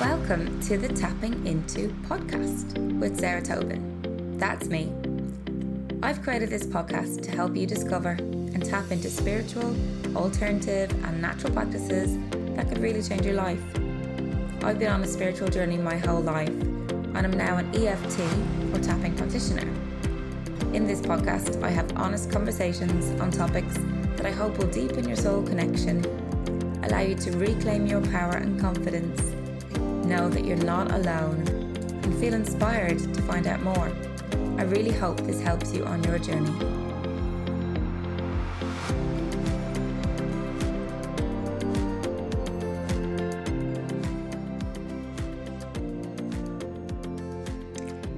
Welcome to the Tapping Into podcast with Sarah Tobin. That's me. I've created this podcast to help you discover and tap into spiritual, alternative, and natural practices that could really change your life. I've been on a spiritual journey my whole life, and I'm now an EFT or tapping practitioner. In this podcast, I have honest conversations on topics that I hope will deepen your soul connection, allow you to reclaim your power and confidence know that you're not alone and feel inspired to find out more. I really hope this helps you on your journey.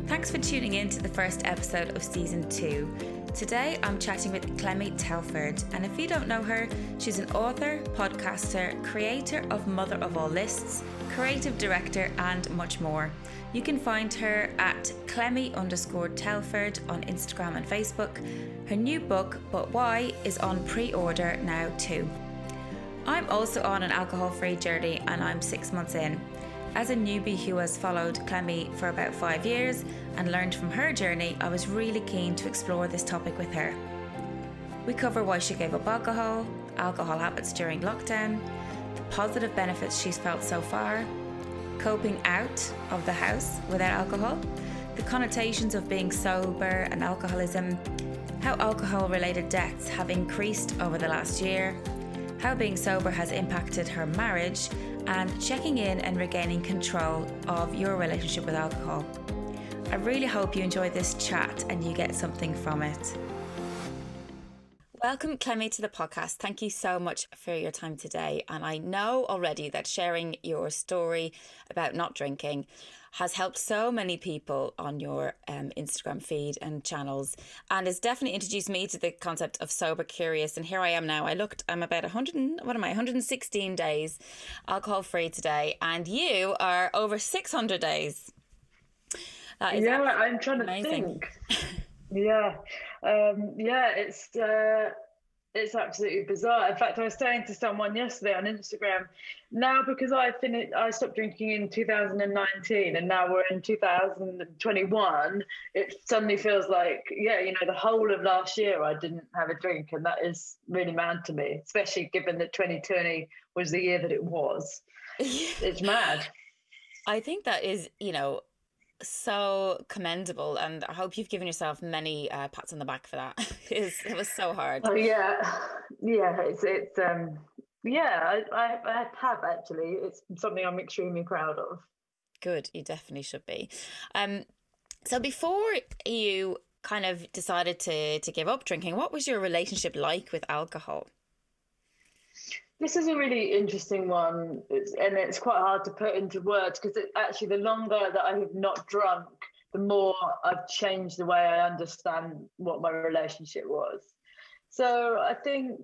Thanks for tuning in to the first episode of season two. Today I'm chatting with Clemmie Telford, and if you don't know her, she's an author, podcaster, creator of Mother of All Lists, creative director, and much more. You can find her at Clemmie underscore Telford on Instagram and Facebook. Her new book, But Why, is on pre order now too. I'm also on an alcohol free journey and I'm six months in. As a newbie who has followed Clemmie for about five years and learned from her journey, I was really keen to explore this topic with her. We cover why she gave up alcohol, alcohol habits during lockdown, positive benefits she's felt so far, coping out of the house without alcohol, the connotations of being sober and alcoholism, how alcohol related deaths have increased over the last year, how being sober has impacted her marriage, and checking in and regaining control of your relationship with alcohol. I really hope you enjoy this chat and you get something from it. Welcome, Clemmie, to the podcast. Thank you so much for your time today. And I know already that sharing your story about not drinking has helped so many people on your um, Instagram feed and channels, and has definitely introduced me to the concept of sober curious. And here I am now. I looked, I'm about 100, what am I, 116 days alcohol free today, and you are over 600 days. yeah, I'm trying amazing. to think. Yeah, um, yeah, it's uh, it's absolutely bizarre. In fact, I was saying to someone yesterday on Instagram, now because I finished, I stopped drinking in 2019, and now we're in 2021. It suddenly feels like, yeah, you know, the whole of last year I didn't have a drink, and that is really mad to me, especially given that 2020 was the year that it was. it's mad. I think that is, you know, so commendable, and I hope you've given yourself many uh, pats on the back for that. it was so hard. Oh yeah, yeah. It's it's um yeah. I, I I have actually. It's something I'm extremely proud of. Good, you definitely should be. Um, so before you kind of decided to to give up drinking, what was your relationship like with alcohol? This is a really interesting one, it's, and it's quite hard to put into words because actually, the longer that I have not drunk, the more I've changed the way I understand what my relationship was. So I think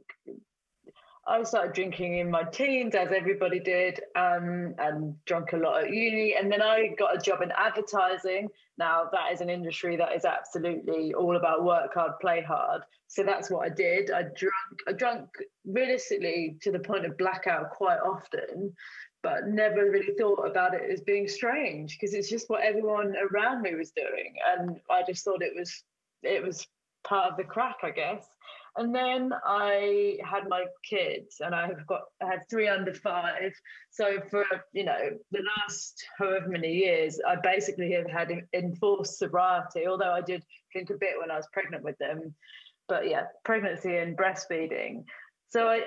I started drinking in my teens, as everybody did, um, and drunk a lot at uni. And then I got a job in advertising. Now, that is an industry that is absolutely all about work hard, play hard. So that's what I did. I drank, I drank realistically to the point of blackout quite often, but never really thought about it as being strange because it's just what everyone around me was doing, and I just thought it was it was part of the crack, I guess. And then I had my kids, and I have got I had three under five. So for you know the last however many years, I basically have had enforced sobriety. Although I did drink a bit when I was pregnant with them, but yeah, pregnancy and breastfeeding. So I,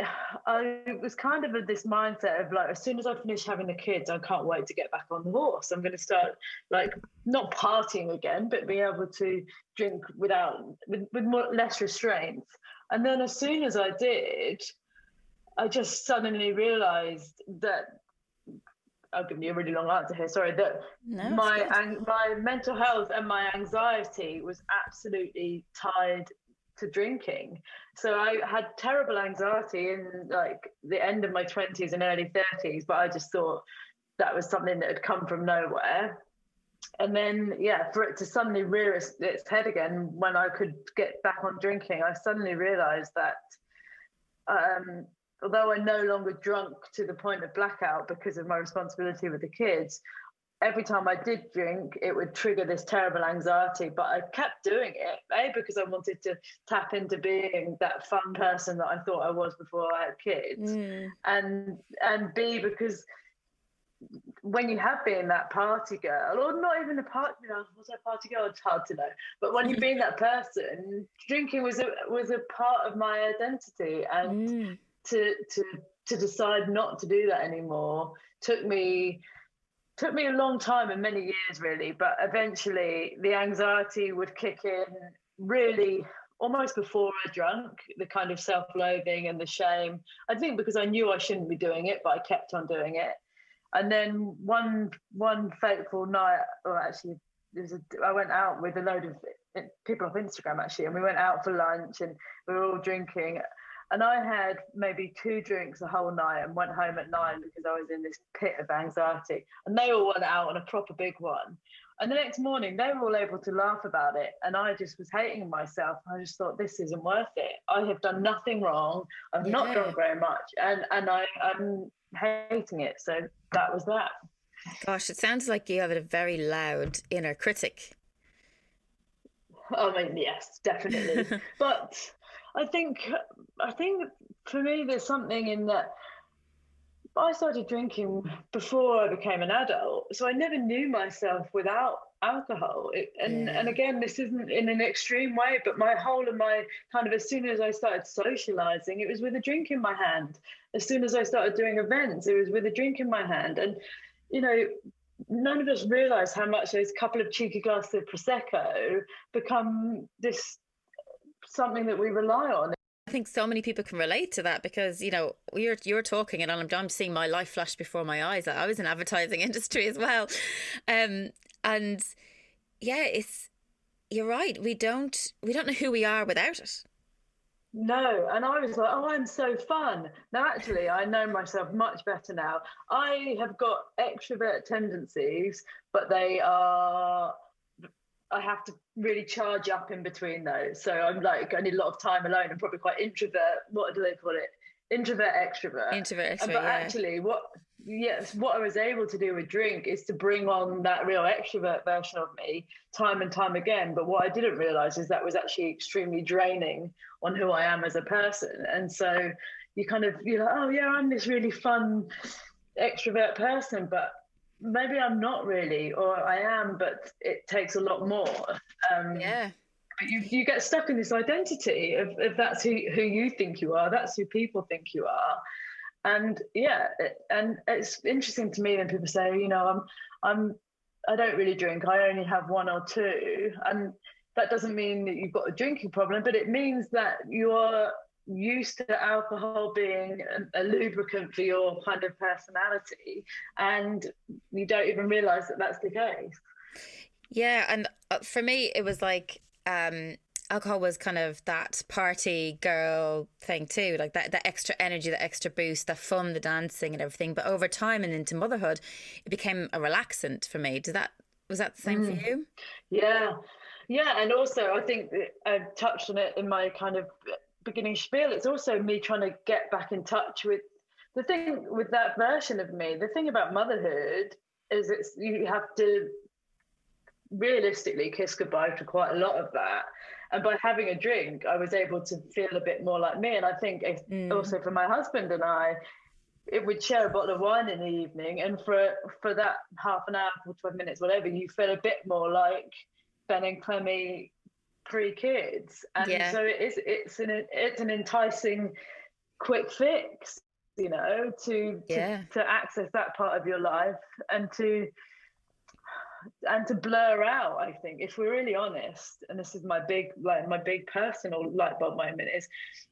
I was kind of of this mindset of like, as soon as I finish having the kids, I can't wait to get back on the horse. I'm going to start like not partying again, but be able to drink without with, with more less restraints. And then as soon as I did, I just suddenly realized that I'll give you a really long answer here. Sorry, that no, my ang- my mental health and my anxiety was absolutely tied to drinking. So I had terrible anxiety in like the end of my twenties and early thirties, but I just thought that was something that had come from nowhere and then yeah for it to suddenly rear its, its, head again when i could get back on drinking i suddenly realized that um, although I no longer drunk to the point of blackout because of my responsibility with the kids, every time I did drink, it would trigger this terrible anxiety. But I kept doing it, A, because I wanted to tap into being that fun person that I thought I was before I had kids. Mm. And and B, because when you have been that party girl, or not even a party, know, was I a party girl? It's hard to know. But when you've been that person, drinking was a was a part of my identity, and mm. to to to decide not to do that anymore took me took me a long time and many years really but eventually the anxiety would kick in really almost before i drank the kind of self-loathing and the shame i think because i knew i shouldn't be doing it but i kept on doing it and then one one fateful night or actually a, I went out with a load of people off instagram actually and we went out for lunch and we were all drinking and I had maybe two drinks the whole night and went home at nine because I was in this pit of anxiety. And they all went out on a proper big one. And the next morning, they were all able to laugh about it. And I just was hating myself. I just thought, this isn't worth it. I have done nothing wrong. I've yeah. not done very much. And, and I, I'm hating it. So that was that. Gosh, it sounds like you have a very loud inner critic. I mean, yes, definitely. but I think I think for me there's something in that I started drinking before I became an adult, so I never knew myself without alcohol. It, and yeah. and again, this isn't in an extreme way, but my whole of my kind of as soon as I started socializing, it was with a drink in my hand. As soon as I started doing events, it was with a drink in my hand. And you know, none of us realize how much those couple of cheeky glasses of prosecco become this something that we rely on. I think so many people can relate to that because you know you're you're talking and I'm, I'm seeing my life flash before my eyes. I was in advertising industry as well, um, and yeah, it's you're right. We don't we don't know who we are without it. No, and I was like, oh, I'm so fun. Now, actually, I know myself much better now. I have got extrovert tendencies, but they are I have to really charge up in between those. So I'm like, I need a lot of time alone. I'm probably quite introvert. What do they call it? Introvert, extrovert. Introvert, extrovert. But yeah. actually, what yes, what I was able to do with drink is to bring on that real extrovert version of me time and time again. But what I didn't realize is that was actually extremely draining on who I am as a person. And so you kind of you're like, oh yeah, I'm this really fun extrovert person, but maybe I'm not really, or I am, but it takes a lot more. Um, yeah. But you, you get stuck in this identity of, if that's who, who you think you are, that's who people think you are. And yeah, it, and it's interesting to me when people say, you know, I'm, I'm, I don't really drink. I only have one or two, and that doesn't mean that you've got a drinking problem, but it means that you're used to alcohol being a, lubricant for your kind of personality and you don't even realize that that's the case. Yeah and uh, for me it was like um alcohol was kind of that party girl thing too like that the extra energy the extra boost the fun the dancing and everything. But over time and into motherhood it became a relaxant for me. Did that was that the same mm. for you? Yeah. Yeah and also i think i touched on it in my kind of beginning spiel, it's also me trying to get back in touch with the thing with that version of me. The thing about motherhood is it's you have to realistically kiss goodbye to quite a lot of that. And by having a drink, I was able to feel a bit more like me. And I think mm. also for my husband and I, it would share a bottle of wine in the evening, and for for that half an hour, or twelve minutes, whatever, you feel a bit more like Ben and Clemmie three kids, and yeah. so it is. It's an it's an enticing quick fix, you know, to, yeah. to to access that part of your life and to and to blur out i think if we're really honest and this is my big like my big personal light bulb moment is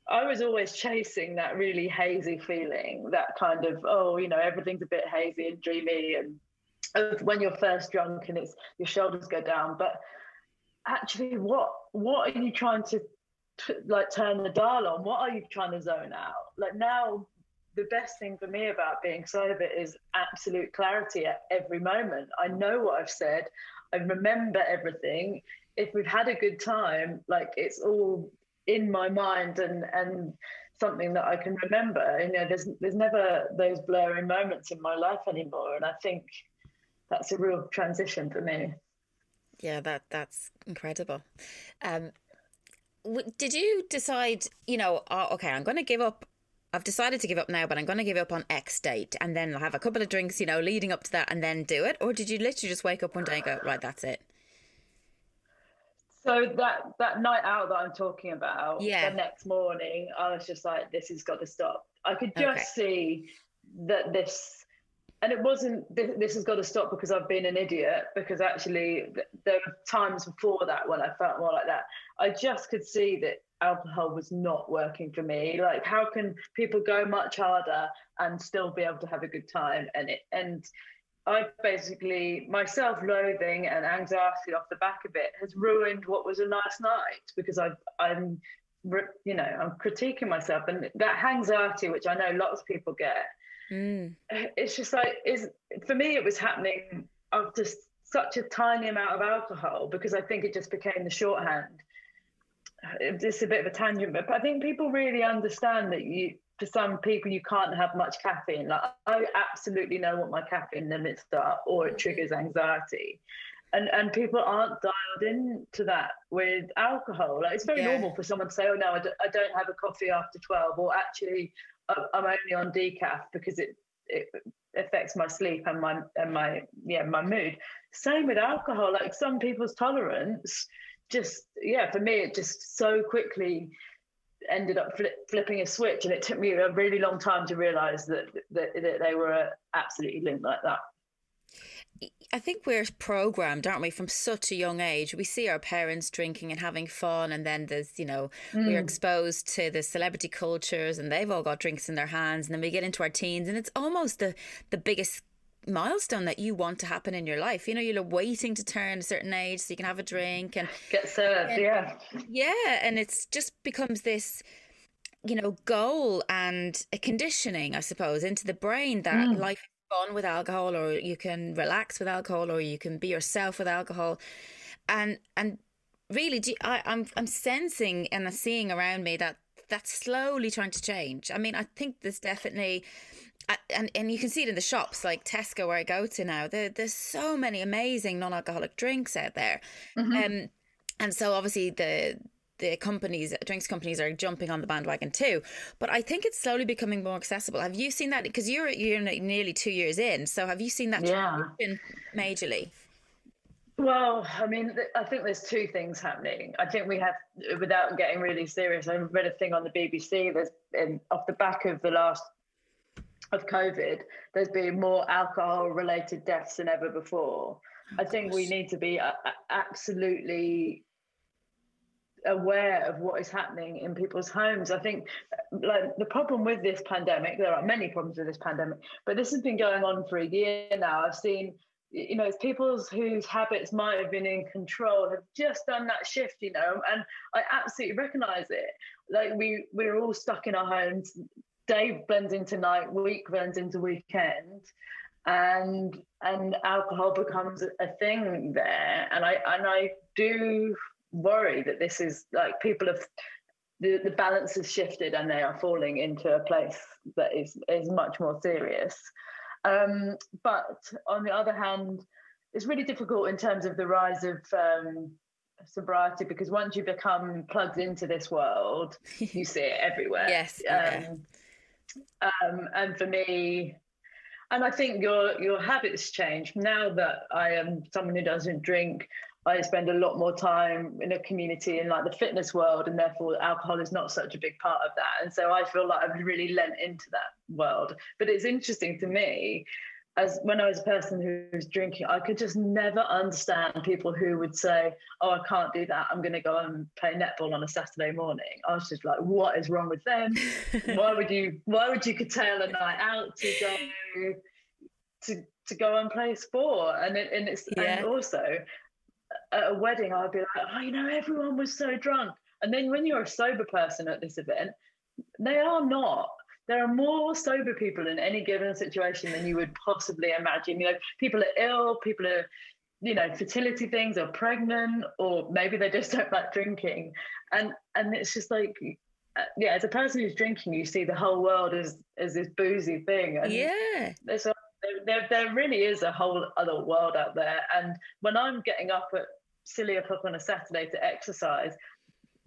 i was always chasing that really hazy feeling that kind of oh you know everything's a bit hazy and dreamy and when you're first drunk and it's your shoulders go down but actually what what are you trying to like turn the dial on? What are you trying to zone out? Like now the best thing for me about being sober is absolute clarity at every moment. I know what i've said. I remember everything. If we've had a good time like it's all in my mind and and something that I can remember. You know, there's there's never those blurring moments in my life anymore, and I think that's a real transition for me. Yeah, that that's incredible. Um, did you decide? You know, oh, okay, I'm going to give up. I've decided to give up now, but I'm going to give up on X date, and then I'll have a couple of drinks, you know, leading up to that, and then do it. Or did you literally just wake up one day and go, right, that's it? So that that night out that I'm talking about, yeah. the next morning, I was just like, this has got to stop. I could just okay. see that this, and it wasn't this, has got to stop because I've been an idiot. Because actually, there were times before that when I felt more like that. I just could see that alcohol was not working for me. Like, how can people go much harder and still be able to have a good time? And it and I basically, my self loathing and anxiety off the back of it has ruined what was a nice night because I, I'm, you know, I'm critiquing myself. And that anxiety, which I know lots of people get, mm. it's just like, is for me, it was happening of just such a tiny amount of alcohol because I think it just became the shorthand. It's a bit of a tangent, but I think people really understand that you for some people you can't have much caffeine like i absolutely know what my caffeine limits are or it triggers anxiety and and people aren't dialed in to that with alcohol like it's very yeah. normal for someone to say oh no I d- I don't have a coffee after 12 or actually i'm only on decaf because it it affects my sleep and my and my yeah my mood same with alcohol like some people's tolerance just yeah for me it just so quickly ended up flip, flipping a switch, and it took me a really long time to realize that, that, that they were absolutely linked like that. I think we're programmed, aren't we, from such a young age? We see our parents drinking and having fun, and then there's, you know, mm. we're exposed to the celebrity cultures, and they've all got drinks in their hands, and then we get into our teens, and it's almost the the biggest milestone that you want to happen in your life. You know, you're waiting to turn a certain age so you can have a drink and get served. And, yeah, yeah, and it's just becomes this, you know, goal and a conditioning, I suppose, into the brain that mm. life fun with alcohol, or you can relax with alcohol, or you can be yourself with alcohol, and and really, do, I, I'm I'm sensing and I'm seeing around me that that's slowly trying to change. I mean, I think there's definitely and and you can see it in the shops like Tesco where I go to now. There, there's so many amazing non-alcoholic drinks out there, mm-hmm. um, and so obviously the the companies, drinks companies, are jumping on the bandwagon too. But I think it's slowly becoming more accessible. Have you seen that? Because you're you're nearly two years in, so have you seen that yeah. majorly? Well, I mean, I think there's two things happening. I think we have, without getting really serious, I read a thing on the BBC. There's in, off the back of the last of COVID, there's been more alcohol related deaths than ever before. Oh, I think gosh. we need to be absolutely aware of what is happening in people's homes. I think like the problem with this pandemic, there are many problems with this pandemic, but this has been going on for a year now. I've seen you know, it's people whose habits might have been in control have just done that shift, you know, and I absolutely recognize it. Like we we're all stuck in our homes day blends into night, week blends into weekend, and and alcohol becomes a thing there. And I and I do worry that this is like people have the, the balance has shifted and they are falling into a place that is is much more serious. Um, but on the other hand, it's really difficult in terms of the rise of um, sobriety because once you become plugged into this world, you see it everywhere. yes. Um, um, and for me, and I think your your habits change now that I am someone who doesn't drink. I spend a lot more time in a community in like the fitness world, and therefore alcohol is not such a big part of that. And so I feel like I've really lent into that world. But it's interesting to me as when I was a person who was drinking, I could just never understand people who would say, "Oh, I can't do that. I'm going to go and play netball on a Saturday morning." I was just like, "What is wrong with them? why would you? Why would you curtail a night out to go to to go and play sport?" And it, and it's yeah. and also at a wedding, I'd be like, "Oh, you know, everyone was so drunk." And then when you're a sober person at this event, they are not there are more sober people in any given situation than you would possibly imagine. You know, people are ill, people are, you know, fertility things, or pregnant, or maybe they just don't like drinking, and and it's just like uh, yeah, as a person who's drinking, you see the whole world as as this boozy thing. And yeah, there's a, there there really is a whole other world out there. And when I'm getting up at silly o'clock on a Saturday to exercise,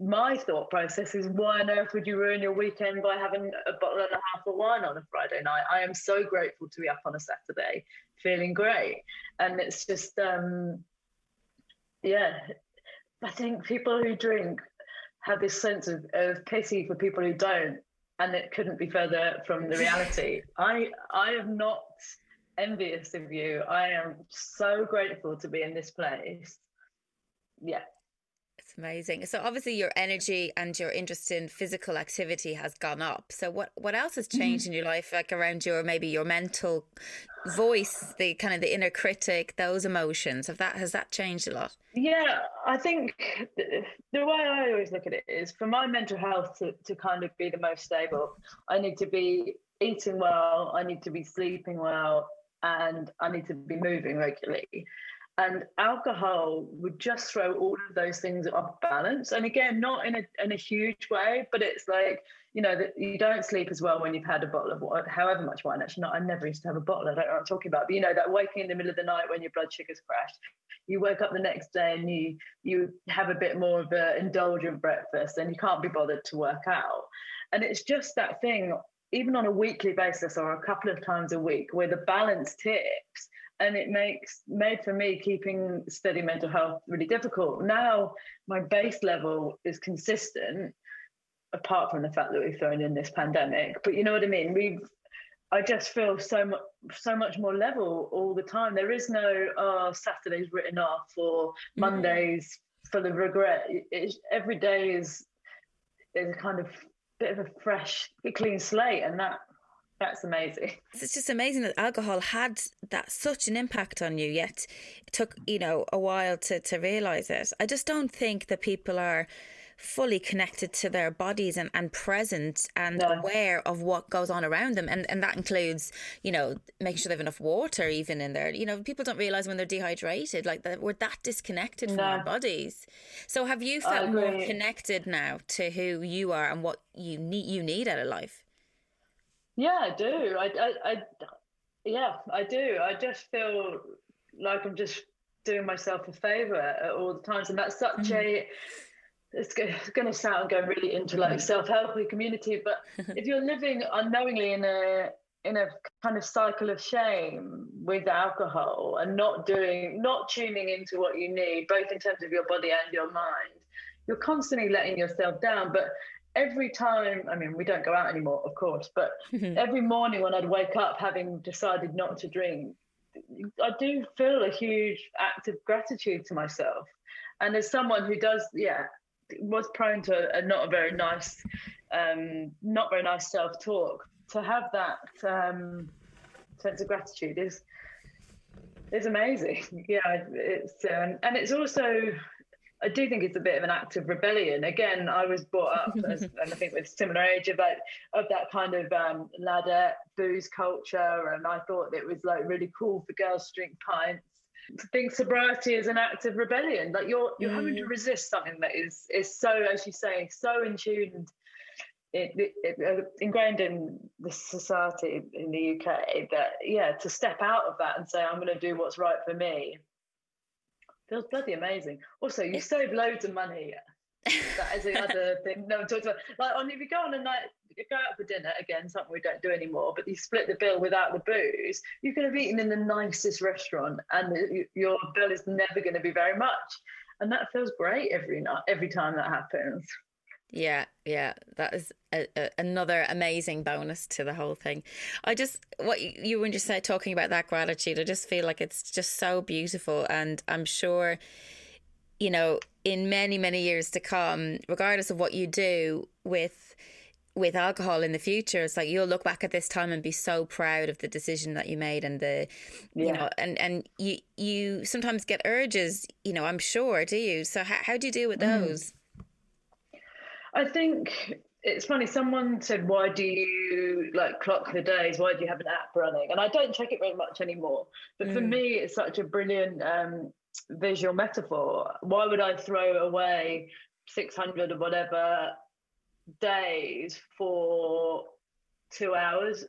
my thought process is why on earth would you ruin your weekend by having a bottle and a half of wine on a Friday night? I am so grateful to be up on a Saturday feeling great. And it's just, um, yeah, I think people who drink have this sense of, of pity for people who don't. And it couldn't be further from the reality. I I am not envious of you. I am so grateful to be in this place. Yeah, It's amazing. So obviously your energy and your interest in physical activity has gone up. So what what else has mm-hmm. changed in your life, like around your maybe your mental voice, the kind of the inner critic, those emotions? Have that has that changed a lot? Yeah, I think the, the way I always look at it is for my mental health to, to kind of be the most stable, I need to be eating well, I need to be sleeping well, and I need to be moving regularly. And alcohol would just throw all of those things off balance. And again, not in a in a huge way, but it's like you know that you don't sleep as well when you've had a bottle of wine, however much wine. Actually, not I never used to have a bottle. I don't know what I'm talking about. But you know that waking in the middle of the night when your blood sugars crashed, you wake up the next day and you you have a bit more of an indulgent breakfast, and you can't be bothered to work out. And it's just that thing, even on a weekly basis or a couple of times a week, where the balance tips and it makes made for me keeping steady mental health really difficult. Now my base level is consistent, apart from the fact that we've thrown in this pandemic. But you know what I mean? We've I just feel so much so much more level all the time. There is no oh Saturday's written off or mm. Mondays full of regret. It's, every day is is a kind of bit of a fresh, clean slate, and that that's amazing. It's just amazing that alcohol had that such an impact on you, yet it took, you know, a while to, to realize it. I just don't think that people are fully connected to their bodies and, and present and no. aware of what goes on around them. And, and that includes, you know, making sure they have enough water even in there. You know, people don't realize when they're dehydrated, like that we're that disconnected from no. our bodies. So have you felt more connected now to who you are and what you need you need out of life? Yeah, I do. I, I, I, yeah, I do. I just feel like I'm just doing myself a favor at all the times, and that's such mm-hmm. a. It's going to sound going really into like mm. self-helpy community, but if you're living unknowingly in a in a kind of cycle of shame with alcohol and not doing, not tuning into what you need, both in terms of your body and your mind, you're constantly letting yourself down. But every time, I mean, we don't go out anymore, of course, but every morning when I'd wake up having decided not to drink, I do feel a huge act of gratitude to myself. And as someone who does, yeah, was prone to a not a very nice, um, not very nice self talk, to have that um, sense of gratitude is is amazing. Yeah, it's um, and it's also I do think it's a bit of an act of rebellion. Again, I was brought up, as, and I think with similar age, about of that kind of um, ladette booze culture, and I thought it was like really cool for girls to drink pints. I think sobriety is an act of rebellion. Like you're you're mm. having to mm. resist something that is is so, as you say, so in tune. It, it, it, uh, ingrained in the society in the UK that yeah to step out of that and say I'm going to do what's right for me feels bloody amazing. Also, you save loads of money. That is the other thing no one talks about. Like, on if you go on a night, you go out for dinner again, something we don't do anymore. But you split the bill without the booze. You could have eaten in the nicest restaurant, and your bill is never going to be very much. And that feels great every night, every time that happens. Yeah, yeah, that is a, a, another amazing bonus to the whole thing. I just what you, you when you say talking about that gratitude, I just feel like it's just so beautiful, and I'm sure, you know, in many many years to come, regardless of what you do with with alcohol in the future, it's like you'll look back at this time and be so proud of the decision that you made, and the, yeah. you know, and and you you sometimes get urges, you know, I'm sure, do you? So how how do you deal with mm. those? I think it's funny. Someone said, "Why do you like clock the days? Why do you have an app running?" And I don't check it very much anymore. But mm. for me, it's such a brilliant um, visual metaphor. Why would I throw away six hundred or whatever days for two hours?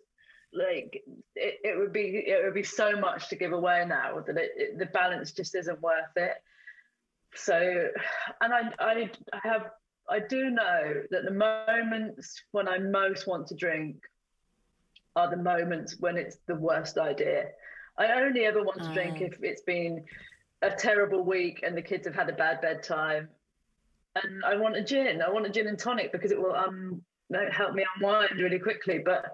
Like it, it would be it would be so much to give away now that it, it, the balance just isn't worth it. So and I, I i have i do know that the moments when i most want to drink are the moments when it's the worst idea. I only ever want to drink mm. if it's been a terrible week and the kids have had a bad bedtime and i want a gin i want a gin and tonic because it will um help me unwind really quickly but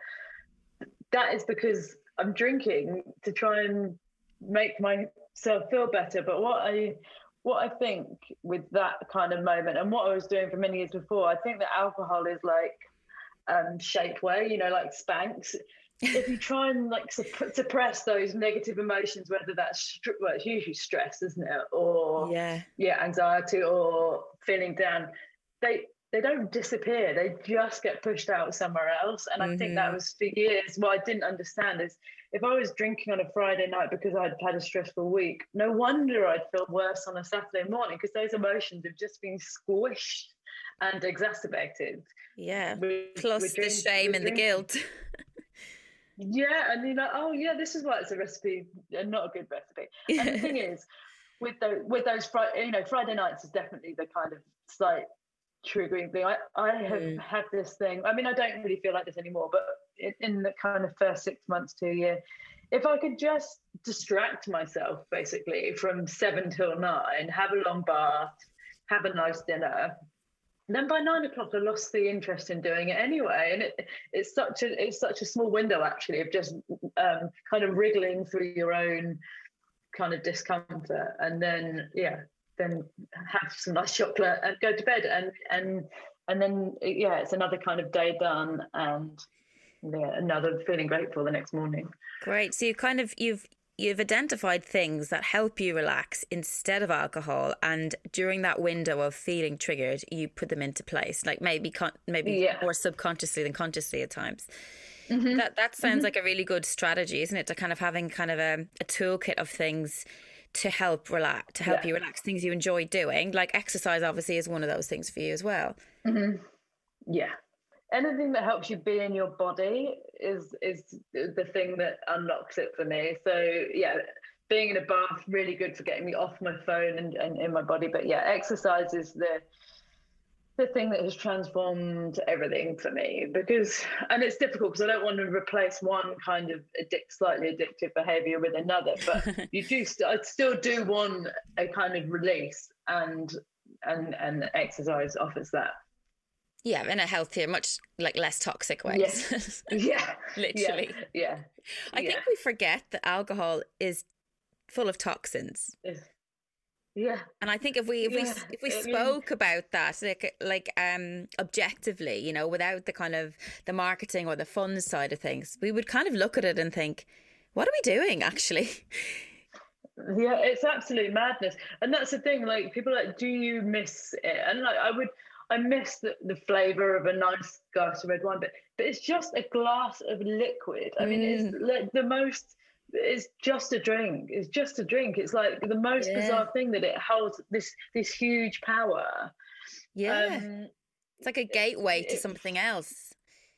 that is because I'm drinking to try and make myself feel better. But what I what I think with that kind of moment and what I was doing for many years before, I think that alcohol is like um, shapewear, you know, like Spanx. If you try and like suppress those negative emotions, whether that's well, it's usually stress, isn't it, or yeah, yeah, anxiety or feeling down, they they don't disappear. They just get pushed out somewhere else. And mm-hmm. i think that mm-hmm. was for years. What i didn't understand is if i was drinking on a friday night because i'd had a stressful week no wonder i'd feel worse on a saturday morning because those emotions have just been squished and exacerbated. Yeah. With, plus with the shame and the guilt yeah and you're like oh yeah this is why it's a recipe and not a good recipe and the thing is with those with those Friday, you know friday nights is definitely the kind of slight triggering thing. I, I have mm. had this thing. I mean, I don't really feel like this anymore, but in, in the kind of first six months to a year, if I could just distract myself basically from seven till nine, have a long bath, have a nice dinner, then by nine o'clock I lost the interest in doing it anyway. And it, it's such a it's such a small window actually of just um, kind of wriggling through your own kind of discomfort, and then yeah, then have some nice chocolate and go to bed. And and and then yeah it's another kind of day done and yeah another feeling grateful the next morning. Great. So you kind of you've you've identified things that help you relax instead of alcohol and during that window of feeling triggered you put them into place like maybe con- maybe yeah. more subconsciously than consciously at times mm-hmm. that that sounds mm-hmm. like a really good strategy isn't it to kind of having kind of a, a toolkit of things to help relax to help yeah. you relax things you enjoy doing like exercise obviously is one of those things for you as well mm-hmm. yeah anything that helps you be in your body is is the thing that unlocks it for me. So yeah being in a bath really good for getting me off my phone and, and in my body. But yeah exercise is the the thing that has transformed everything for me because and it's difficult because i don't want to replace one kind of addict slightly addictive behavior with another but you do st- i still do want a kind of release and and and exercise offers that yeah in a healthier much like less toxic way yes. yeah literally yeah, yeah. i yeah. think we forget that alcohol is full of toxins yeah. And I think if we if yeah. we if we spoke about that like like um objectively, you know, without the kind of the marketing or the fun side of things, we would kind of look at it and think, what are we doing actually? Yeah, it's absolute madness. And that's the thing, like people like, do you miss it? And like I would I miss the, the flavour of a nice glass of red wine, but but it's just a glass of liquid. I mean, mm. it's like the most it's just a drink. It's just a drink. It's like the most yeah. bizarre thing that it holds this this huge power. Yeah, um, it's like a gateway it, to something else.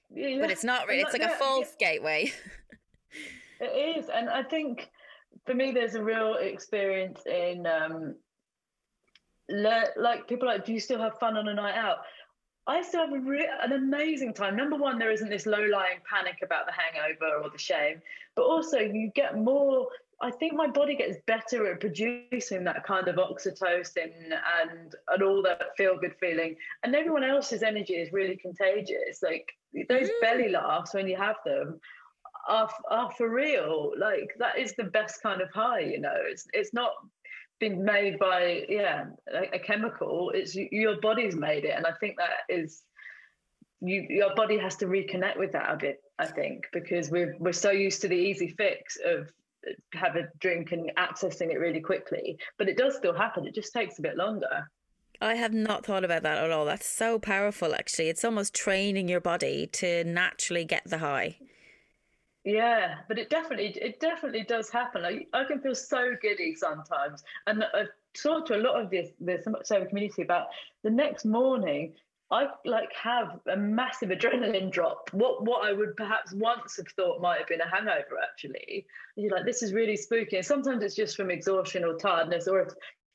Yeah, but it's not really. It's like, a false yeah. gateway. it is, and I think for me, there's a real experience in um, le- like people like, do you still have fun on a night out? I still have re- an amazing time. Number one, there isn't this low lying panic about the hangover or the shame, but also you get more. I think my body gets better at producing that kind of oxytocin and and all that feel good feeling, and everyone else's energy is really contagious. Like those mm. belly laughs when you have them are are for real. Like that is the best kind of high. You know, it's it's not been made by yeah a, a chemical it's your body's made it and i think that is you your body has to reconnect with that a bit i think because we're we're so used to the easy fix of uh, have a drink and accessing it really quickly but it does still happen it just takes a bit longer I have not thought about that at all. That's so powerful, actually. It's almost training your body to naturally get the high. Yeah, but it definitely it definitely does happen. I, I can feel so giddy sometimes, and I've talked to a lot of this the sober community about the next morning I like have a massive adrenaline drop. What what I would perhaps once have thought might have been a hangover, actually. you're like, this is really spooky. And sometimes it's just from exhaustion or tiredness, or if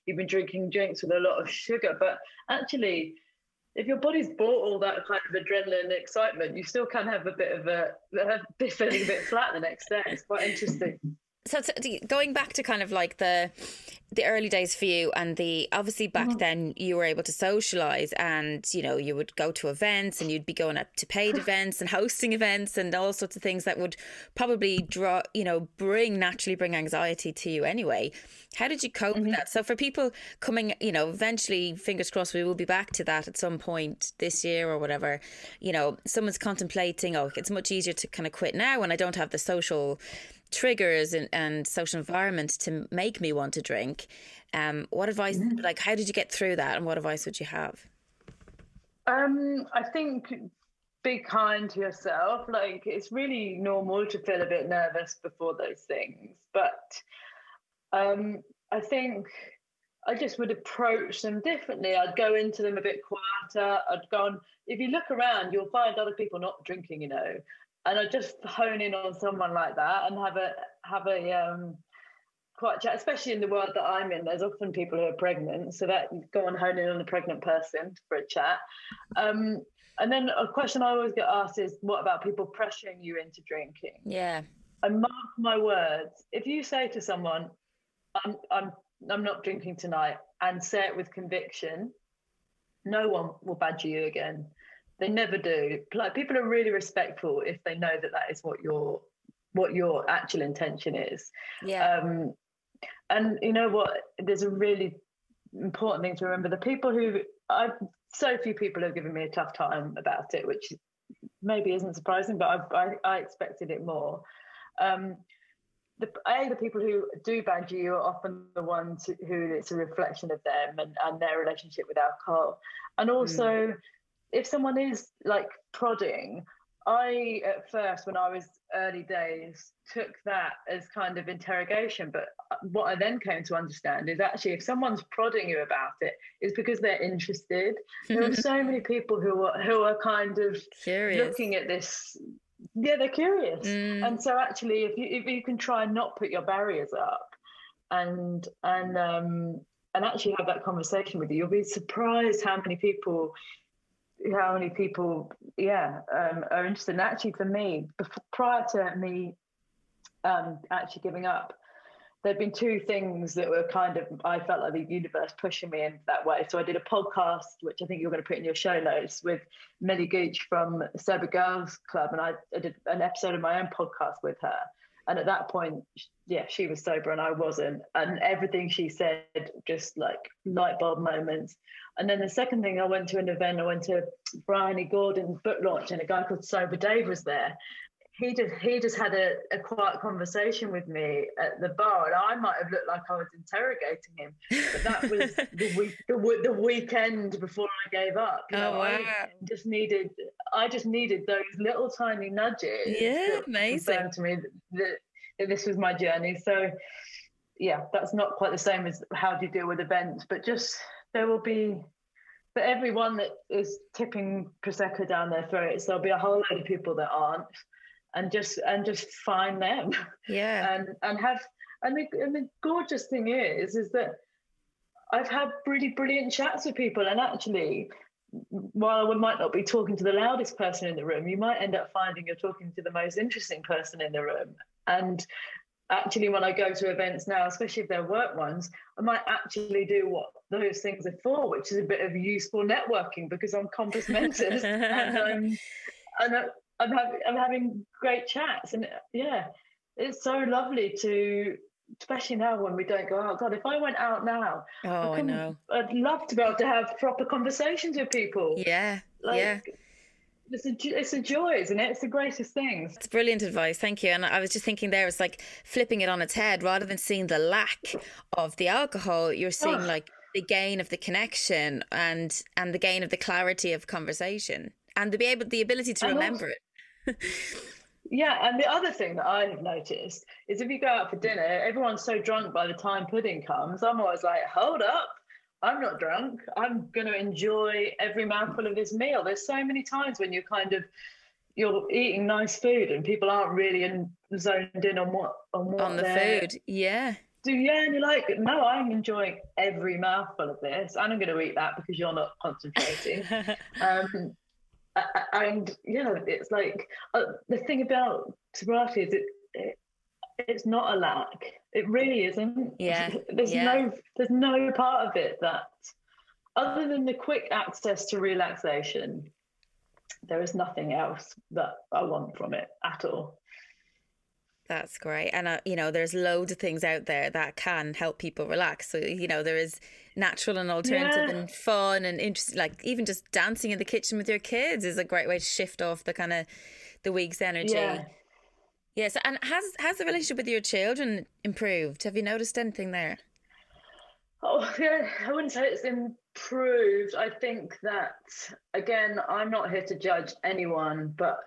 you've been drinking drinks with a lot of sugar. But actually, if your body's bought all that kind of adrenaline and excitement, you still can have a bit of a, a feeling a bit flat the next day. It's quite interesting so, so, going back to kind of like the the early days for you and the obviously back mm-hmm. then you were able to socialize and you know you would go to events and you'd be going up to paid events and hosting events and all sorts of things that would probably draw you know bring naturally bring anxiety to you anyway how did you cope mm-hmm. with that so for people coming you know eventually fingers crossed we will be back to that at some point this year or whatever you know someone's contemplating oh it's much easier to kind of quit now when i don't have the social triggers and, and social environment to make me want to drink. Um, what advice, mm-hmm. like, how did you get through that, and what advice would you have? Um, I think be kind to yourself. Like, it's really normal to feel a bit nervous before those things, but um, I think I just would approach them differently. I'd go into them a bit quieter. I'd go on. If you look around, you'll find other people not drinking. You know, and I just hone in on someone like that and have a have a um, quite chat, especially in the world that I'm in. There's often people who are pregnant, so that go and hone in on a pregnant person for a chat. Um, and then a question I always get asked is, what about people pressuring you into drinking? Yeah. And mark my words, if you say to someone, "I'm I'm I'm not drinking tonight," and say it with conviction, no one will badger you again. They never do. Like people are really respectful if they know that that is what your what your actual intention is. Yeah. Um, and you know what? There's a really important thing to remember. The people who I've so few people have given me a tough time about it, which maybe isn't surprising, but I I, I expected it more. Um, the a the people who do badger you are often the ones who it's a reflection of them and, and their relationship with alcohol, and also. Mm if someone is like prodding, I at first, when I was early days, took that as kind of interrogation. But what I then came to understand is actually, if someone's prodding you about it, it's because they're interested. there are so many people who are who are kind of curious. looking at this. Yeah, they're curious, mm. and so actually, if you if you can try and not put your barriers up, and and um and actually have that conversation with you, you'll be surprised how many people how many people, yeah, um, are interested. And actually, for me, before, prior to me um, actually giving up, there'd been two things that were kind of I felt like the universe pushing me in that way. So I did a podcast, which I think you're going to put in your show notes, with Millie Gooch from Sober Girls Club, and I, I did an episode of my own podcast with her. And at that point, yeah, she was sober and I wasn't. And everything she said, just like light bulb moments. And then the second thing, I went to an event, I went to Bryony Gordon's book launch, and a guy called Sober Dave was there. He just he just had a, a quiet conversation with me at the bar, and I might have looked like I was interrogating him. But that was the week the, the weekend before I gave up. You oh, know, oh, wow. I just needed I just needed those little tiny nudges. Yeah, amazing. To me that, that this was my journey. So yeah, that's not quite the same as how do you deal with events, but just there will be for everyone that is tipping prosecco down their throats, there'll be a whole load of people that aren't, and just and just find them. Yeah. And and have and the, and the gorgeous thing is is that I've had really brilliant chats with people, and actually, while I might not be talking to the loudest person in the room, you might end up finding you're talking to the most interesting person in the room. And actually when I go to events now, especially if they're work ones, I might actually do what those things are for, which is a bit of useful networking because I'm compos mentis and I'm and I'm having I'm having great chats and yeah, it's so lovely to especially now when we don't go out. God, if I went out now, oh, I, I know. I'd love to be able to have proper conversations with people. Yeah, like, yeah it's a, it's a joy, isn't it? It's the greatest thing. It's brilliant advice. Thank you. And I was just thinking there, it's like flipping it on its head rather than seeing the lack of the alcohol, you're seeing oh. like the gain of the connection and and the gain of the clarity of conversation and the be able the ability to remember it. yeah, and the other thing that I have noticed is if you go out for dinner, everyone's so drunk by the time pudding comes. I'm always like, hold up. I'm not drunk. I'm going to enjoy every mouthful of this meal. There's so many times when you're kind of you're eating nice food and people aren't really in, zoned in on what on what on the food. Yeah. Do yeah, and you're like, no, I'm enjoying every mouthful of this, and I'm going to eat that because you're not concentrating. um, and yeah, it's like uh, the thing about sobriety is it, it it's not a lack. It really isn't. Yeah. There's yeah. no there's no part of it that other than the quick access to relaxation, there is nothing else that I want from it at all. That's great. And, uh, you know, there's loads of things out there that can help people relax. So, you know, there is natural and alternative yeah. and fun and interesting, like even just dancing in the kitchen with your kids is a great way to shift off the kind of the week's energy. Yeah. Yes, and has has the relationship with your children improved? Have you noticed anything there? Oh yeah, I wouldn't say it's improved. I think that again, I'm not here to judge anyone, but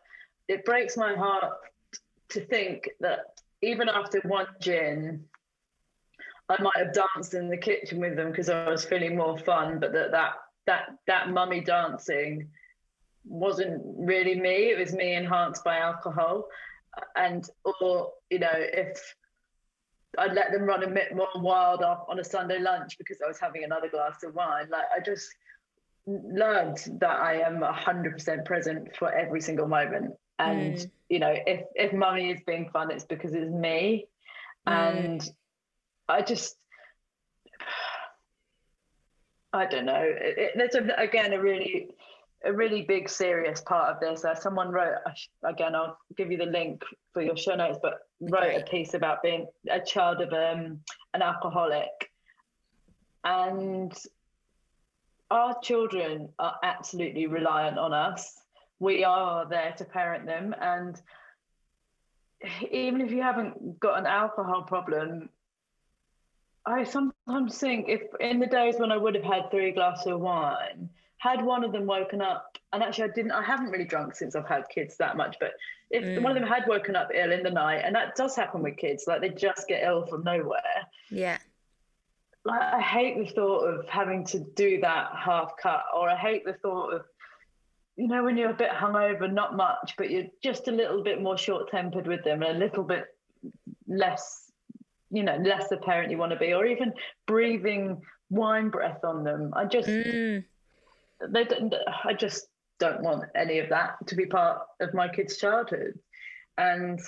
it breaks my heart to think that even after one gin, I might have danced in the kitchen with them because I was feeling more fun, but that that that that mummy dancing wasn't really me. It was me enhanced by alcohol and or you know if I'd let them run a bit more wild off on a Sunday lunch because I was having another glass of wine. Like I just learned that I am hundred percent present for every single moment. And mm. you know, if if mummy is being fun, it's because it's me. Mm. And I just I don't know. It, it, there's a, again a really a really big serious part of this. Uh, someone wrote again. I'll give you the link for your show notes, but wrote a piece about being a child of um, an alcoholic, and our children are absolutely reliant on us. We are there to parent them, and even if you haven't got an alcohol problem, I sometimes think if in the days when I would have had three glasses of wine had one of them woken up, and actually I didn't, I haven't really drunk since I've had kids that much, but if mm. one of them had woken up ill in the night, and that does happen with kids, like they just get ill from nowhere. Yeah. Like I hate the thought of having to do that half cut, or I hate the thought of, you know, when you're a bit hungover, not much, but you're just a little bit more short tempered with them, and a little bit less, you know, less the parent you want to be, or even breathing wine breath on them. I just. Mm they I just don't want any of that to be part of my kids' childhood, and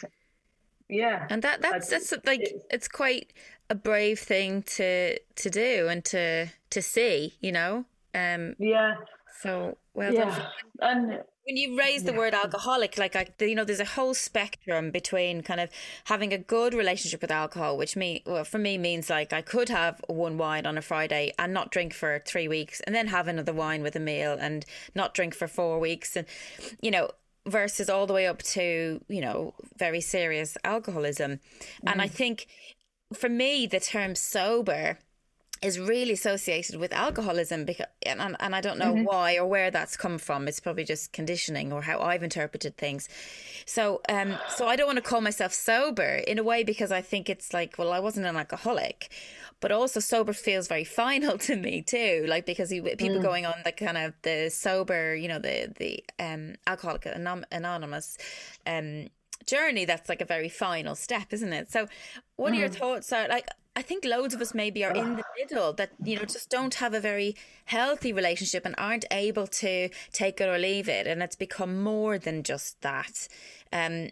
yeah, and that that's that's like it's, it's quite a brave thing to to do and to to see, you know. Um, yeah. So well yeah. done. And when you raise the yeah. word alcoholic, like I, you know, there's a whole spectrum between kind of having a good relationship with alcohol, which me, well, for me means like I could have one wine on a Friday and not drink for three weeks, and then have another wine with a meal and not drink for four weeks, and you know, versus all the way up to you know very serious alcoholism, mm. and I mm. think for me the term sober is really associated with alcoholism because and, and I don't know mm-hmm. why or where that's come from it's probably just conditioning or how I've interpreted things so um so I don't want to call myself sober in a way because I think it's like well I wasn't an alcoholic but also sober feels very final to me too like because you, people mm. going on the kind of the sober you know the the um alcoholic anonymous um journey that's like a very final step isn't it so what mm. are your mm-hmm. thoughts are like I think loads of us maybe are in the middle that, you know, just don't have a very healthy relationship and aren't able to take it or leave it. And it's become more than just that. Um,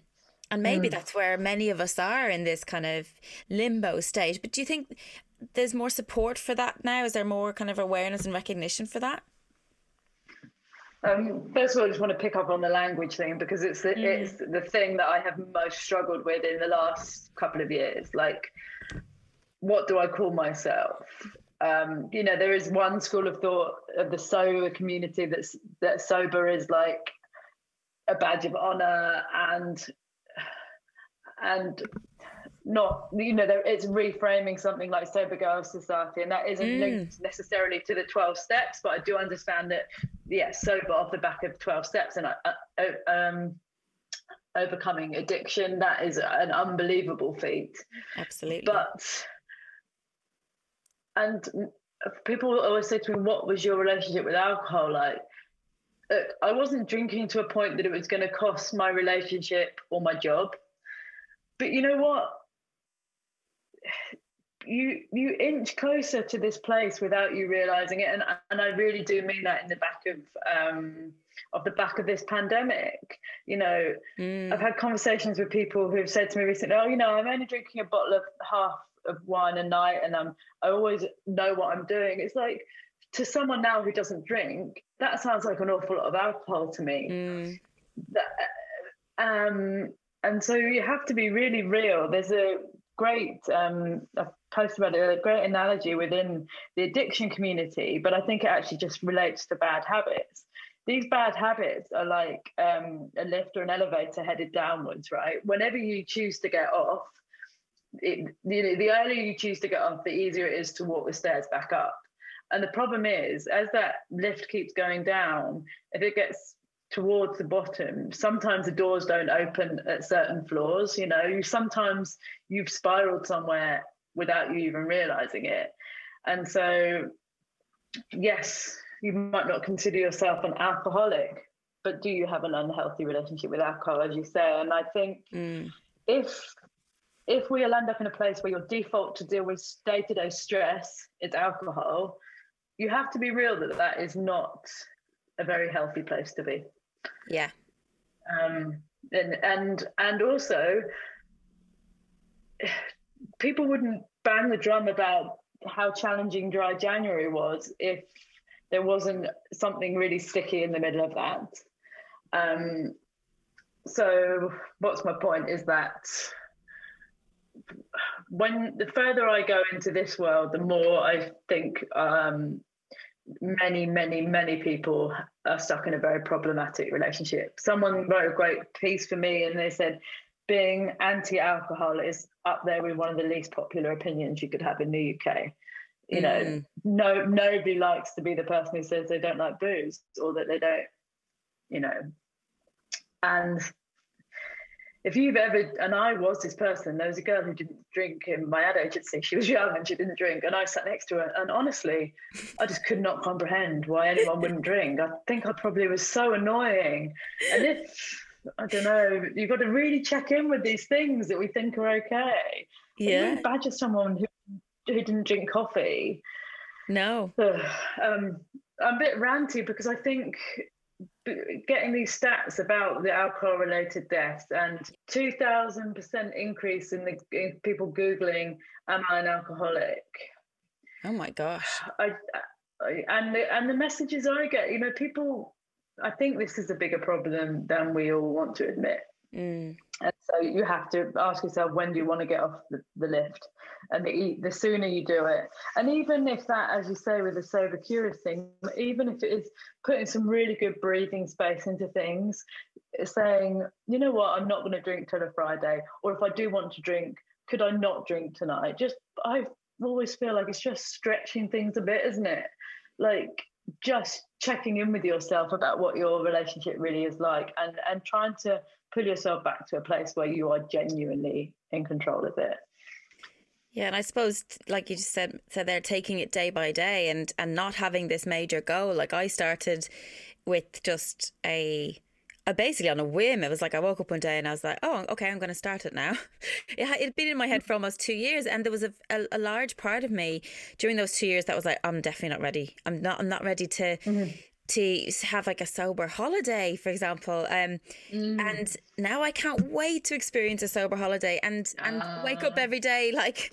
and maybe mm. that's where many of us are in this kind of limbo stage. But do you think there's more support for that now? Is there more kind of awareness and recognition for that? Um, first of all, I just want to pick up on the language thing because it's the, mm. it's the thing that I have most struggled with in the last couple of years. Like, what do I call myself? Um, you know, there is one school of thought of the sober community that's that sober is like a badge of honor and and not you know there, it's reframing something like sober girl society and that isn't mm. linked necessarily to the 12 steps but i do understand that yes yeah, sober off the back of 12 steps and uh, uh, um, overcoming addiction that is an unbelievable feat absolutely but and people always say to me, "What was your relationship with alcohol like?" I wasn't drinking to a point that it was going to cost my relationship or my job. But you know what? You you inch closer to this place without you realizing it, and and I really do mean that in the back of um, of the back of this pandemic. You know, mm. I've had conversations with people who've said to me recently, "Oh, you know, I'm only drinking a bottle of half of wine a night, and I'm I always know what I'm doing." It's like to someone now who doesn't drink, that sounds like an awful lot of alcohol to me. Mm. That, um, and so you have to be really real. There's a great um, I've posted about it, a great analogy within the addiction community, but I think it actually just relates to bad habits. These bad habits are like um, a lift or an elevator headed downwards, right? Whenever you choose to get off, it, you the earlier you choose to get off, the easier it is to walk the stairs back up. And the problem is, as that lift keeps going down, if it gets towards the bottom, sometimes the doors don't open at certain floors. You know, you sometimes you've spiraled somewhere without you even realizing it. And so, yes, you might not consider yourself an alcoholic, but do you have an unhealthy relationship with alcohol, as you say? And I think mm. if if we land up in a place where your default to deal with day to day stress is alcohol, you have to be real that that is not a very healthy place to be. Yeah. Um, and and and also, people wouldn't bang the drum about how challenging dry January was if there wasn't something really sticky in the middle of that. Um, so, what's my point is that when the further I go into this world, the more I think um, many, many, many people are stuck in a very problematic relationship. Someone wrote a great piece for me, and they said being anti-alcohol is up there with one of the least popular opinions you could have in the UK. You know, mm. no nobody likes to be the person who says they don't like booze or that they don't, you know. And if you've ever, and I was this person, there was a girl who didn't drink in my ad agency. She was young and she didn't drink, and I sat next to her. And honestly, I just could not comprehend why anyone wouldn't drink. I think I probably was so annoying. And if, I don't know, you've got to really check in with these things that we think are okay. Yeah. badger someone who, who didn't drink coffee. No. Um, I'm a bit ranty because I think getting these stats about the alcohol related deaths and 2000% increase in the in people googling am i an alcoholic oh my gosh I, I, and the, and the messages i get you know people i think this is a bigger problem than we all want to admit mm. and so you have to ask yourself when do you want to get off the, the lift and the, the sooner you do it. And even if that, as you say, with the sober curious thing, even if it is putting some really good breathing space into things, saying, you know what, I'm not going to drink till a Friday, or if I do want to drink, could I not drink tonight? Just I always feel like it's just stretching things a bit, isn't it? Like just checking in with yourself about what your relationship really is like and and trying to pull yourself back to a place where you are genuinely in control of it yeah, and I suppose, like you just said, so they're taking it day by day and and not having this major goal. Like I started with just a, a basically on a whim. It was like I woke up one day and I was like, oh, okay, I'm going to start it now. it had been in my head for almost two years, and there was a, a, a, large part of me during those two years that was like, I'm definitely not ready. I'm not. I'm not ready to. Mm-hmm to have like a sober holiday, for example. Um, mm. And now I can't wait to experience a sober holiday and and uh. wake up ah. every day like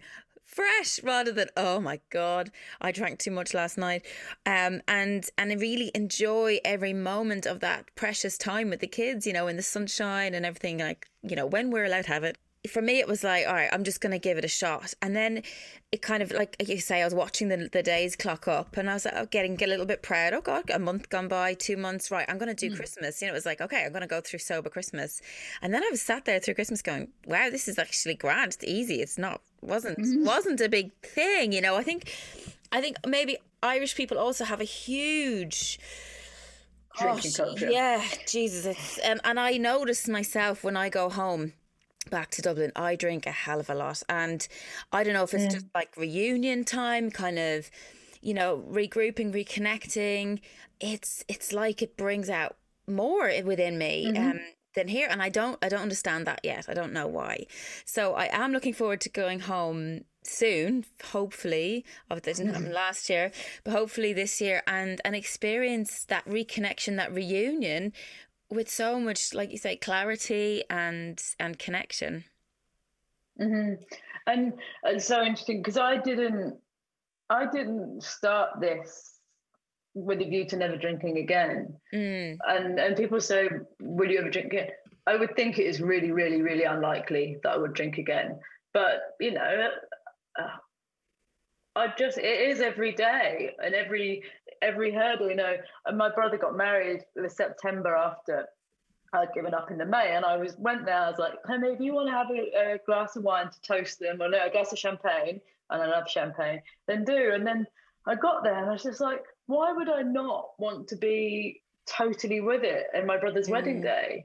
fresh rather than oh my god I drank too much last night. Um and and really enjoy every moment of that precious time with the kids you know in the sunshine and everything like you know when we're allowed to have it for me, it was like, all right, I'm just going to give it a shot. And then it kind of, like you say, I was watching the, the days clock up and I was like, oh, getting get a little bit proud. Oh, God, a month gone by, two months, right, I'm going to do mm. Christmas. You know, it was like, okay, I'm going to go through sober Christmas. And then I was sat there through Christmas going, wow, this is actually grand. It's easy. It's not, wasn't, mm-hmm. wasn't a big thing. You know, I think, I think maybe Irish people also have a huge, drinking oh, culture. Yeah, Jesus. It's, um, and I notice myself when I go home back to Dublin, I drink a hell of a lot. And I don't know if it's yeah. just like reunion time, kind of, you know, regrouping, reconnecting, it's it's like it brings out more within me. Mm-hmm. Um, than here and I don't I don't understand that yet. I don't know why. So I am looking forward to going home soon, hopefully. Oh, it didn't happen last year, but hopefully this year and and experience that reconnection, that reunion with so much, like you say, clarity and and connection. Mm-hmm. And it's so interesting because I didn't I didn't start this with a view to never drinking again. Mm. And and people say, "Will you ever drink again?" I would think it is really, really, really unlikely that I would drink again. But you know, uh, I just it is every day and every every hurdle. You know, and my brother got married in September after I'd given up in the May, and I was went there. I was like, "Hey, maybe you want to have a, a glass of wine to toast them, or no, a glass of champagne." And I love champagne. Then do, and then I got there, and I was just like, "Why would I not want to be totally with it in my brother's mm. wedding day?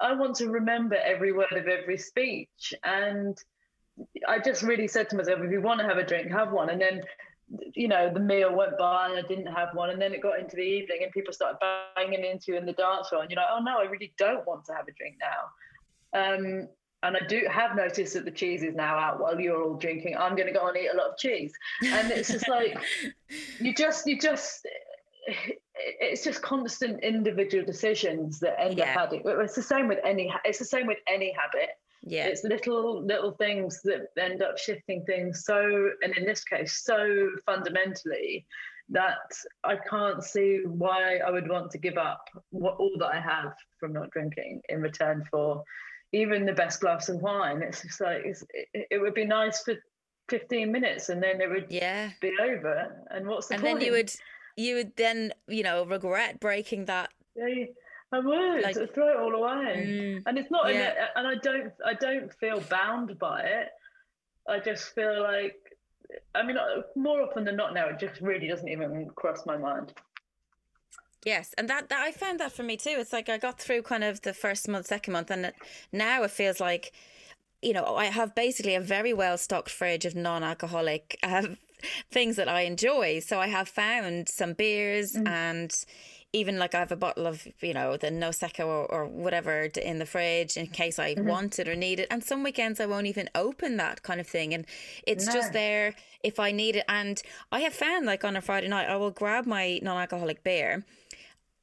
I want to remember every word of every speech." And I just really said to myself, "If you want to have a drink, have one." And then you know, the meal went by and I didn't have one. And then it got into the evening and people started banging into you in the dance floor. And you're like, oh no, I really don't want to have a drink now. Um, and I do have noticed that the cheese is now out while you're all drinking. I'm going to go and eat a lot of cheese. And it's just like, you just, you just, it's just constant individual decisions that end yeah. up having. It's the same with any, it's the same with any habit yeah. It's little little things that end up shifting things so and in this case so fundamentally that i can't see why i would want to give up what all that i have from not drinking in return for even the best glass of wine. It's just like it's, it, it would be nice for 15 minutes and then it would yeah. be over. And what's the and point? then you would you would then you know regret breaking that yeah, I would like, throw it all away, mm, and it's not. Yeah. A, and I don't. I don't feel bound by it. I just feel like. I mean, uh, more often than not now, it just really doesn't even cross my mind. Yes, and that, that I found that for me too. It's like I got through kind of the first month, second month, and now it feels like, you know, I have basically a very well stocked fridge of non-alcoholic uh, things that I enjoy. So I have found some beers mm. and even like I have a bottle of, you know, the Nozecco or, or whatever in the fridge in case I mm-hmm. want it or need it. And some weekends I won't even open that kind of thing. And it's no. just there if I need it. And I have found like on a Friday night, I will grab my non alcoholic beer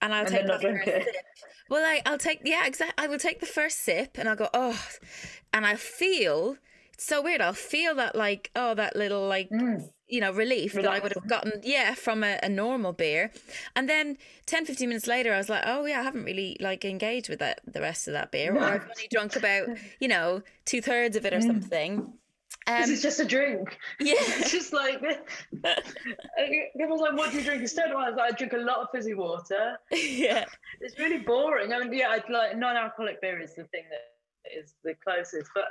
and I'll and take the first sip. Well, I, I'll take, yeah, exactly. I will take the first sip and I'll go, oh, and I feel, it's so weird. I'll feel that like, oh, that little like mm you know, relief that I would have gotten, yeah, from a, a, normal beer. And then 10, 15 minutes later, I was like, oh, yeah, I haven't really like engaged with that the rest of that beer. Or I've only drunk about, you know, two thirds of it or mm. something. Um, this is just a drink. Yeah. it's just like, people like, what do you drink instead? I was like, I drink a lot of fizzy water. Yeah. It's really boring. I mean, yeah, I'd like non alcoholic beer is the thing that is the closest. But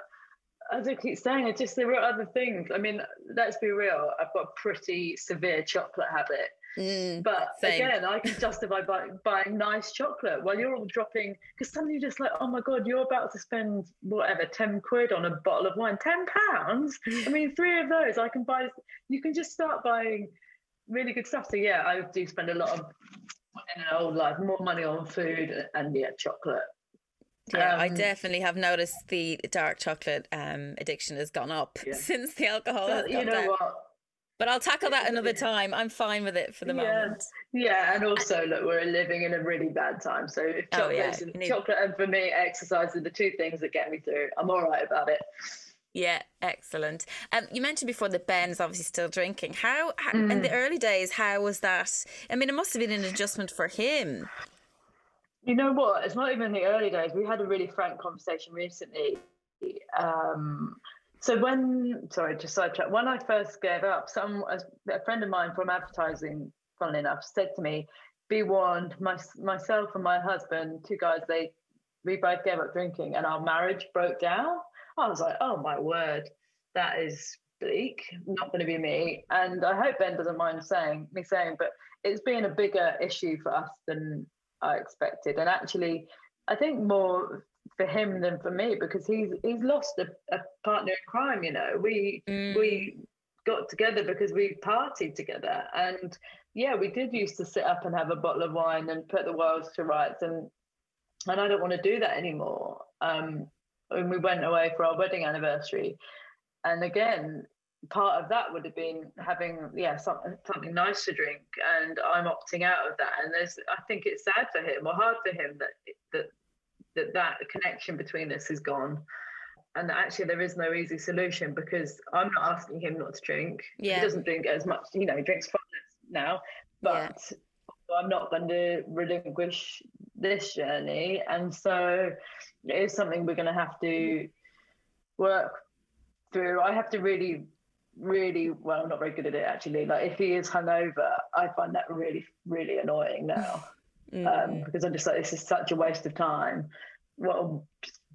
as I keep saying, it's just there are other things. I mean, let's be real. I've got a pretty severe chocolate habit. Mm, but same. again, I can justify buy, buying nice chocolate while you're all dropping because suddenly you're just like, oh my god, you're about to spend whatever ten quid on a bottle of wine, ten pounds. I mean, three of those I can buy. You can just start buying really good stuff. So yeah, I do spend a lot of in an old life more money on food and yeah, chocolate. Yeah, um, I definitely have noticed the dark chocolate um, addiction has gone up yeah. since the alcohol but, you know down. What? But I'll tackle that another time. I'm fine with it for the yeah. moment. Yeah, and also look, we're living in a really bad time. So if chocolate, oh, yeah. and, need... chocolate and for me, exercise are the two things that get me through. I'm all right about it. Yeah, excellent. Um, you mentioned before that Ben's obviously still drinking. How, how mm. in the early days? How was that? I mean, it must have been an adjustment for him. You know what? It's not even the early days. We had a really frank conversation recently. Um, so when, sorry, just sidetrack. When I first gave up, some a, friend of mine from advertising, funnily enough, said to me, "Be warned, my, myself and my husband, two guys, they we both gave up drinking, and our marriage broke down." I was like, "Oh my word, that is bleak. Not going to be me." And I hope Ben doesn't mind saying me saying, but it's been a bigger issue for us than I expected. And actually, I think more for him than for me because he's he's lost a, a partner in crime. You know, we mm. we got together because we partied together. And yeah, we did used to sit up and have a bottle of wine and put the world to rights. And and I don't want to do that anymore. Um, and we went away for our wedding anniversary. And again, part of that would have been having yeah something something nice to drink and i'm opting out of that. And there's i think it's sad for him or hard for him that that that that connection between us is gone. And actually there is no easy solution because i'm not asking him not to drink. Yeah. he doesn't drink as much you know he drinks far less now. But yeah. i'm not going to relinquish this journey. And so it is something we're going to have to work through. I have to really really well I'm not very good at it actually. Like if he is hungover I find that really really annoying now. Mm. um, because I'm just like this is such a waste of time. Well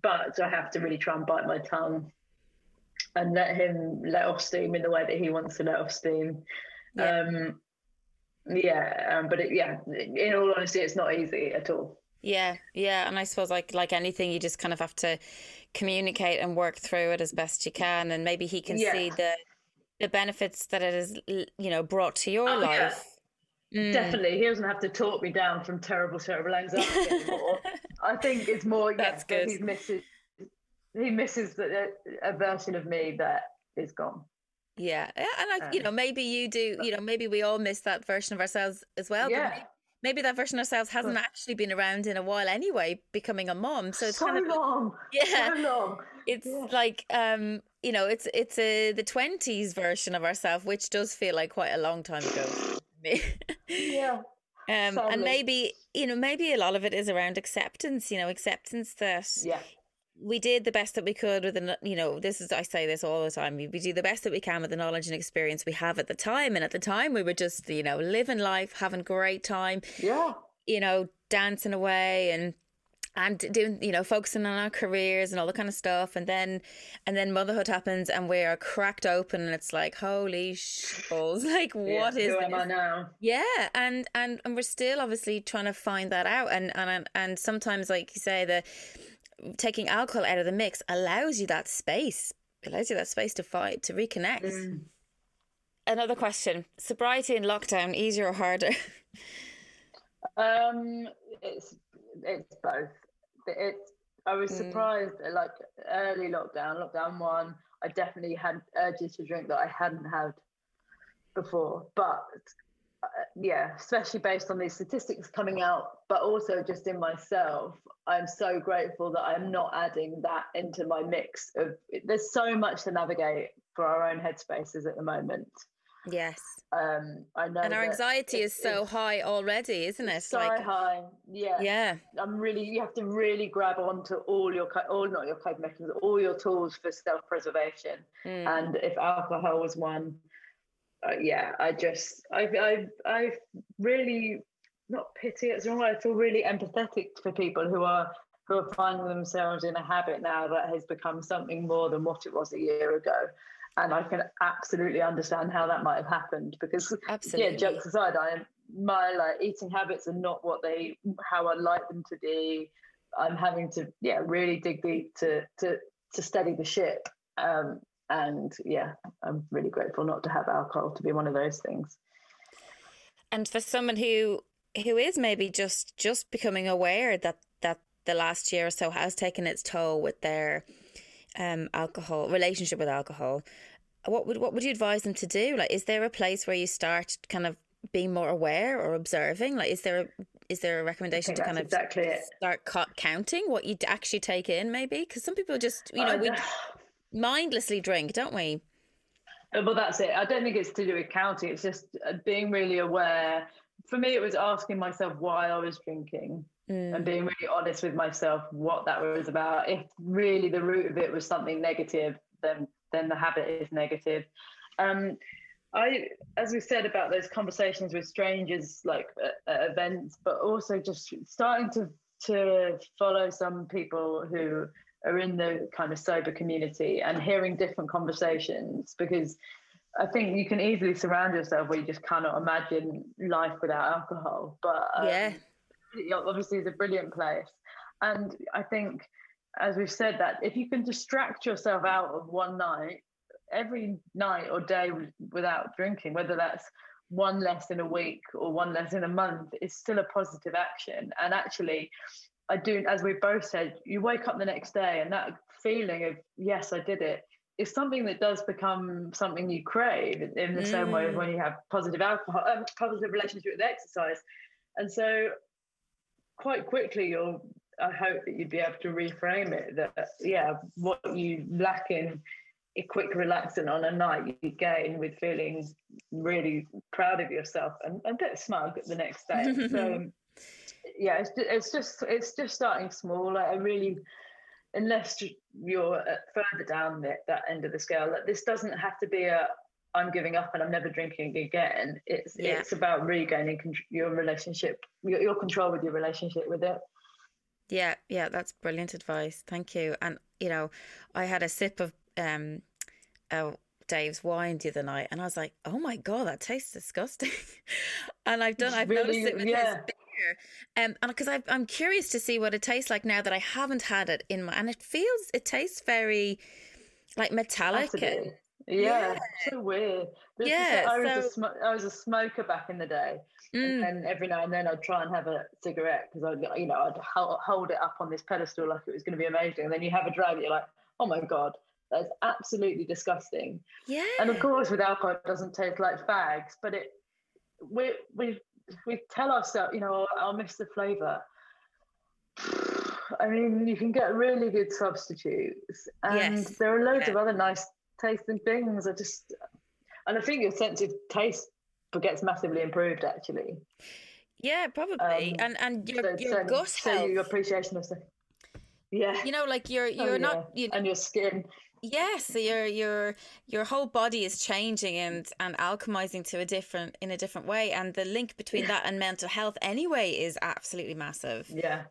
but I have to really try and bite my tongue and let him let off steam in the way that he wants to let off steam. Yeah, um, yeah um, but it, yeah in all honesty it's not easy at all. Yeah yeah and I suppose like like anything you just kind of have to communicate and work through it as best you can and maybe he can yeah. see the the benefits that it has, you know, brought to your oh, life. Yeah. Mm. Definitely, he doesn't have to talk me down from terrible terrible anxiety anymore. I think it's more. That's yeah, good. He misses. He misses the, a version of me that is gone. Yeah, and I, um, you know, maybe you do. You know, maybe we all miss that version of ourselves as well. Yeah. Maybe, that version of ourselves hasn't actually been around in a while anyway, becoming a mom. So it's so kind of long. Yeah, so long. It's yeah. like um you know, it's it's a the twenties version of ourselves, which does feel like quite a long time ago. yeah. Um, and maybe you know, maybe a lot of it is around acceptance. You know, acceptance that yeah. We did the best that we could with the you know this is I say this all the time we do the best that we can with the knowledge and experience we have at the time. And at the time we were just you know living life having great time yeah. you know dancing away and and doing you know focusing on our careers and all the kind of stuff. And then and then motherhood happens and we are cracked open and it's like holy balls like yeah, what is who am I now? Yeah and and and we're still obviously trying to find that out. And and and sometimes like you say the taking alcohol out of the mix allows you that space allows you that space to fight to reconnect mm. another question sobriety in lockdown easier or harder um it's it's both it's I was mm. surprised mm. like early lockdown, lockdown one, I definitely had urges to drink that I hadn't had before. But uh, yeah, especially based on these statistics coming out, but also just in myself, I'm so grateful that I'm not adding that into my mix of there's so much to navigate for our own headspaces at the moment. Yes. Um, I know. And our anxiety is so high already, isn't it? So like, high. Yeah. Yeah. I'm really. You have to really grab onto all your, all not your coping mechanisms, all your tools for self-preservation. Mm. And if alcohol was one, uh, yeah, I just, I, I, I really not pity. It's wrong. I feel really empathetic for people who are who are finding themselves in a habit now that has become something more than what it was a year ago and I can absolutely understand how that might have happened because absolutely. yeah, jokes aside, I my like eating habits are not what they how I like them to be. I'm having to yeah really dig deep to to to steady the ship. Um, and yeah, I'm really grateful not to have alcohol to be one of those things. And for someone who who is maybe just just becoming aware that that the last year or so has taken its toll with their um, alcohol relationship with alcohol, what would what would you advise them to do? Like, is there a place where you start kind of being more aware or observing? Like, is there a, is there a recommendation to kind of exactly start counting what you actually take in? Maybe because some people just you know we mindlessly drink, don't we? Uh, well, that's it. I don't think it's to do with counting. It's just uh, being really aware. For me, it was asking myself why I was drinking mm. and being really honest with myself what that was about. If really the root of it was something negative, then then the habit is negative. Um, I, as we said about those conversations with strangers, like at, at events, but also just starting to to follow some people who are in the kind of sober community and hearing different conversations because I think you can easily surround yourself where you just cannot imagine life without alcohol. But um, yeah, obviously, it's a brilliant place, and I think as we've said that if you can distract yourself out of one night every night or day without drinking, whether that's one less in a week or one less in a month, is still a positive action. And actually, I do, as we both said, you wake up the next day and that feeling of, yes, I did it, is something that does become something you crave in the mm. same way as when you have positive alcohol, um, positive relationship with exercise. And so quite quickly you'll I hope that you'd be able to reframe it that yeah, what you lack in a quick relaxing on a night you gain with feeling really proud of yourself and, and a bit smug the next day. so yeah, it's, it's just it's just starting small. Like I really unless you're further down the, that end of the scale, that this doesn't have to be a I'm giving up and I'm never drinking again. It's yeah. it's about regaining con- your relationship, your, your control with your relationship with it. Yeah, yeah, that's brilliant advice. Thank you. And you know, I had a sip of um, uh, Dave's wine the other night, and I was like, "Oh my god, that tastes disgusting." and I've done, I've really, noticed it with yeah. his beer, um, and because I'm curious to see what it tastes like now that I haven't had it in my, and it feels, it tastes very like metallic. And, yeah, yeah, so weird. yeah, I was, so... a sm- I was a smoker back in the day, mm. and every now and then I'd try and have a cigarette because I, you know, I'd hold it up on this pedestal like it was going to be amazing, and then you have a drag, you're like, oh my god, that's absolutely disgusting. Yeah, and of course with alcohol it doesn't taste like fags, but it we we we tell ourselves, you know, I'll miss the flavour. I mean, you can get really good substitutes, and yes. there are loads yeah. of other nice tasting things. I just, and I think your sense of taste gets massively improved actually. Yeah, probably. Um, and and your so, your so, gut so health. your appreciation of stuff. Yeah. You know, like you're oh, you're oh, not you, and your skin. Yes, so your your your whole body is changing and and alchemizing to a different in a different way, and the link between that and mental health anyway is absolutely massive. Yeah,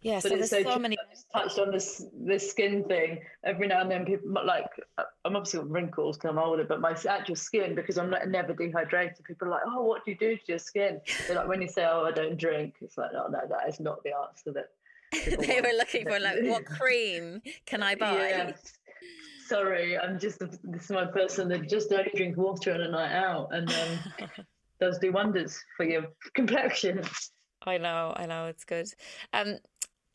yeah, but so it's so, so many touched on this this skin thing. Every now and then, people like uh, I'm obviously got wrinkles because I'm older, but my actual skin because I'm not, never dehydrated. People are like, "Oh, what do you do to your skin?" They're like, when you say, "Oh, I don't drink," it's like, "No, no, that is not the answer." That they were looking for like, what cream can I buy? Yeah. Sorry, I'm just this is my person that just only drink water on a night out, and um, does do wonders for your complexion. I know, I know, it's good. Um,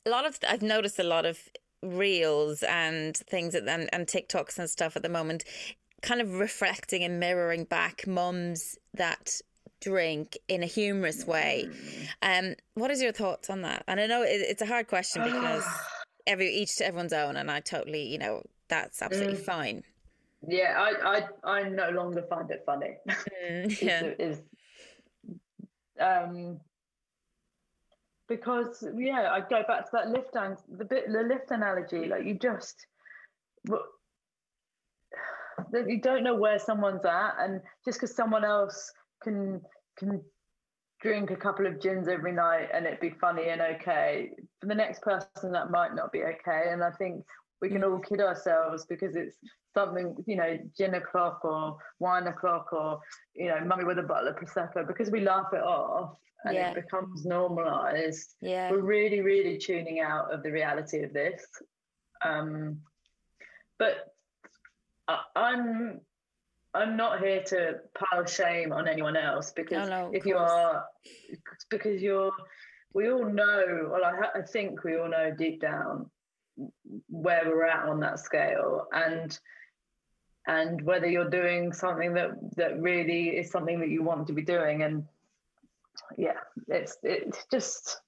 a lot of I've noticed a lot of reels and things and, and TikToks and stuff at the moment, kind of reflecting and mirroring back mums that drink in a humorous way. Um, what is your thoughts on that? And I know it, it's a hard question because every each to everyone's own, and I totally, you know, that's absolutely mm. fine. Yeah, I, I I no longer find it funny. Mm, yeah. is, is um because yeah, I go back to that lift and the bit the lift analogy. Like you just you don't know where someone's at, and just because someone else can can drink a couple of gins every night and it'd be funny and okay, for the next person that might not be okay. And I think we can all kid ourselves because it's something, you know, gin o'clock or wine o'clock or, you know, mummy with a bottle of Prosecco because we laugh it off and yeah. it becomes normalized. Yeah. We're really, really tuning out of the reality of this. Um, but I, I'm I'm not here to pile shame on anyone else because no, no, if you are, because you're, we all know, well, I, I think we all know deep down where we're at on that scale and and whether you're doing something that that really is something that you want to be doing. And yeah it's it's just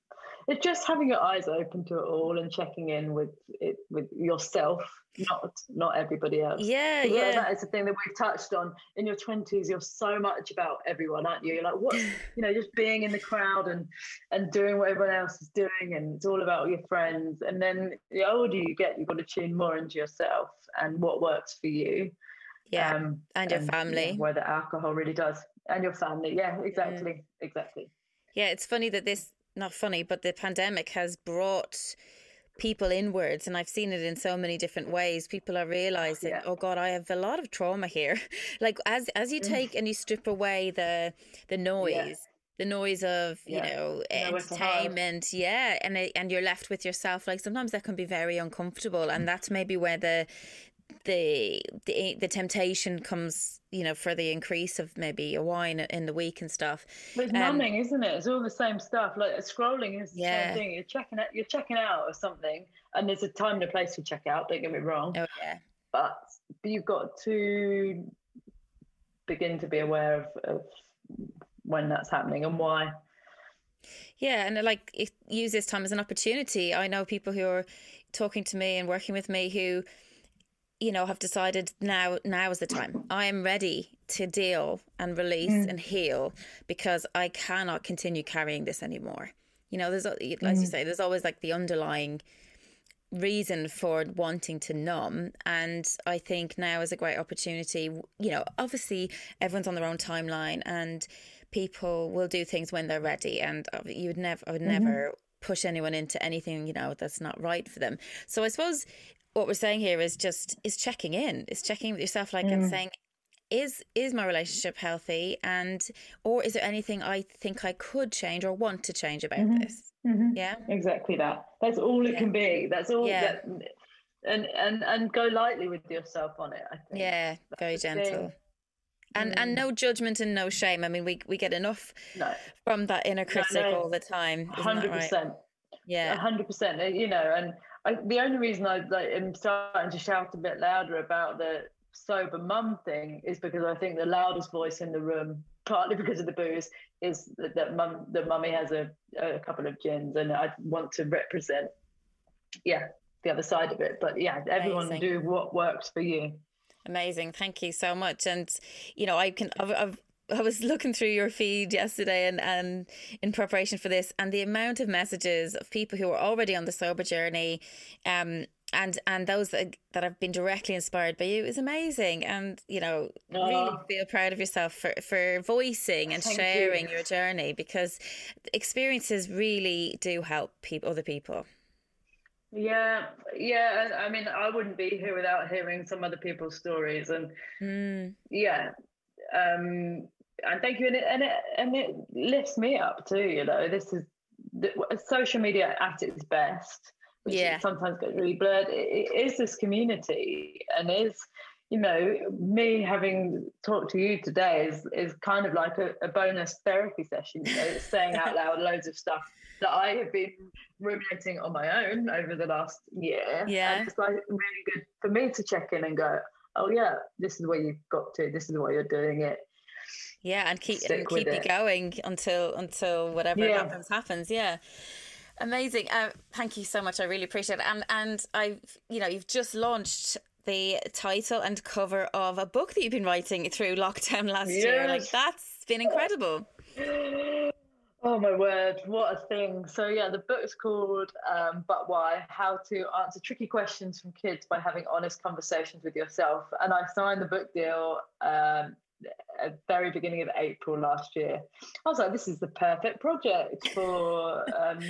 it's just having your eyes open to it all and checking in with it with yourself not not everybody else. Yeah yeah. that is the thing that we've touched on. In your 20s you're so much about everyone aren't you? You're like what you know just being in the crowd and and doing what everyone else is doing and it's all about your friends. And then the older you get you've got to tune more into yourself and what works for you. Yeah um, and your and, family. where the alcohol really does. And your family. Yeah exactly mm. exactly. Yeah it's funny that this not funny, but the pandemic has brought people inwards and I've seen it in so many different ways. People are realizing, yeah. oh God, I have a lot of trauma here. like as as you mm. take and you strip away the the noise. Yeah. The noise of you yeah. know entertainment, yeah, and and you're left with yourself. Like sometimes that can be very uncomfortable, and that's maybe where the the the the temptation comes, you know, for the increase of maybe a wine in the week and stuff. But it's um, numbing, isn't it? It's all the same stuff. Like scrolling is the yeah. same thing. You're checking out, you're checking out or something, and there's a time and a place for check out. Don't get me wrong. Oh yeah. But you've got to begin to be aware of, of when that's happening and why. Yeah, and like use this time as an opportunity. I know people who are talking to me and working with me who you know have decided now now is the time i am ready to deal and release mm. and heal because i cannot continue carrying this anymore you know there's as mm. you say there's always like the underlying reason for wanting to numb and i think now is a great opportunity you know obviously everyone's on their own timeline and people will do things when they're ready and uh, you would never i would mm-hmm. never push anyone into anything you know that's not right for them so i suppose what we're saying here is just is checking in, is checking with yourself, like mm. and saying, is is my relationship healthy, and or is there anything I think I could change or want to change about mm-hmm. this? Mm-hmm. Yeah, exactly that. That's all it yeah. can be. That's all. Yeah. That, and and and go lightly with yourself on it. I think. Yeah, That's very gentle. And mm. and no judgment and no shame. I mean, we we get enough no. from that inner critic no, no. all the time. Hundred percent. Right? Yeah, hundred percent. You know, and I, the only reason I like, am starting to shout a bit louder about the sober mum thing is because I think the loudest voice in the room, partly because of the booze, is that, that mum that mummy has a, a couple of gins, and I want to represent, yeah, the other side of it. But yeah, everyone Amazing. do what works for you. Amazing, thank you so much. And you know, I can I've, I've I was looking through your feed yesterday and, and in preparation for this, and the amount of messages of people who are already on the sober journey, um, and and those that, that have been directly inspired by you is amazing. And you know, oh. really feel proud of yourself for for voicing and Thank sharing you. your journey because experiences really do help people, other people. Yeah, yeah. I mean, I wouldn't be here without hearing some other people's stories, and mm. yeah, um, and thank you and it, and it and it lifts me up too you know this is the, social media at its best which yeah. sometimes gets really blurred it, it is this community and is you know me having talked to you today is is kind of like a, a bonus therapy session you know saying out loud loads of stuff that i have been ruminating on my own over the last year yeah and it's like really good for me to check in and go oh yeah this is where you've got to this is why you're doing it yeah, and keep and keep you going until until whatever yeah. happens happens. Yeah. Amazing. Uh, thank you so much. I really appreciate it. And and I you know, you've just launched the title and cover of a book that you've been writing through lockdown last yes. year. Like that's been incredible. Oh my word, what a thing. So yeah, the book's called um, But Why? How to Answer Tricky Questions from Kids by Having Honest Conversations with Yourself. And I signed the book deal um, at the very beginning of April last year. I was like, this is the perfect project for um,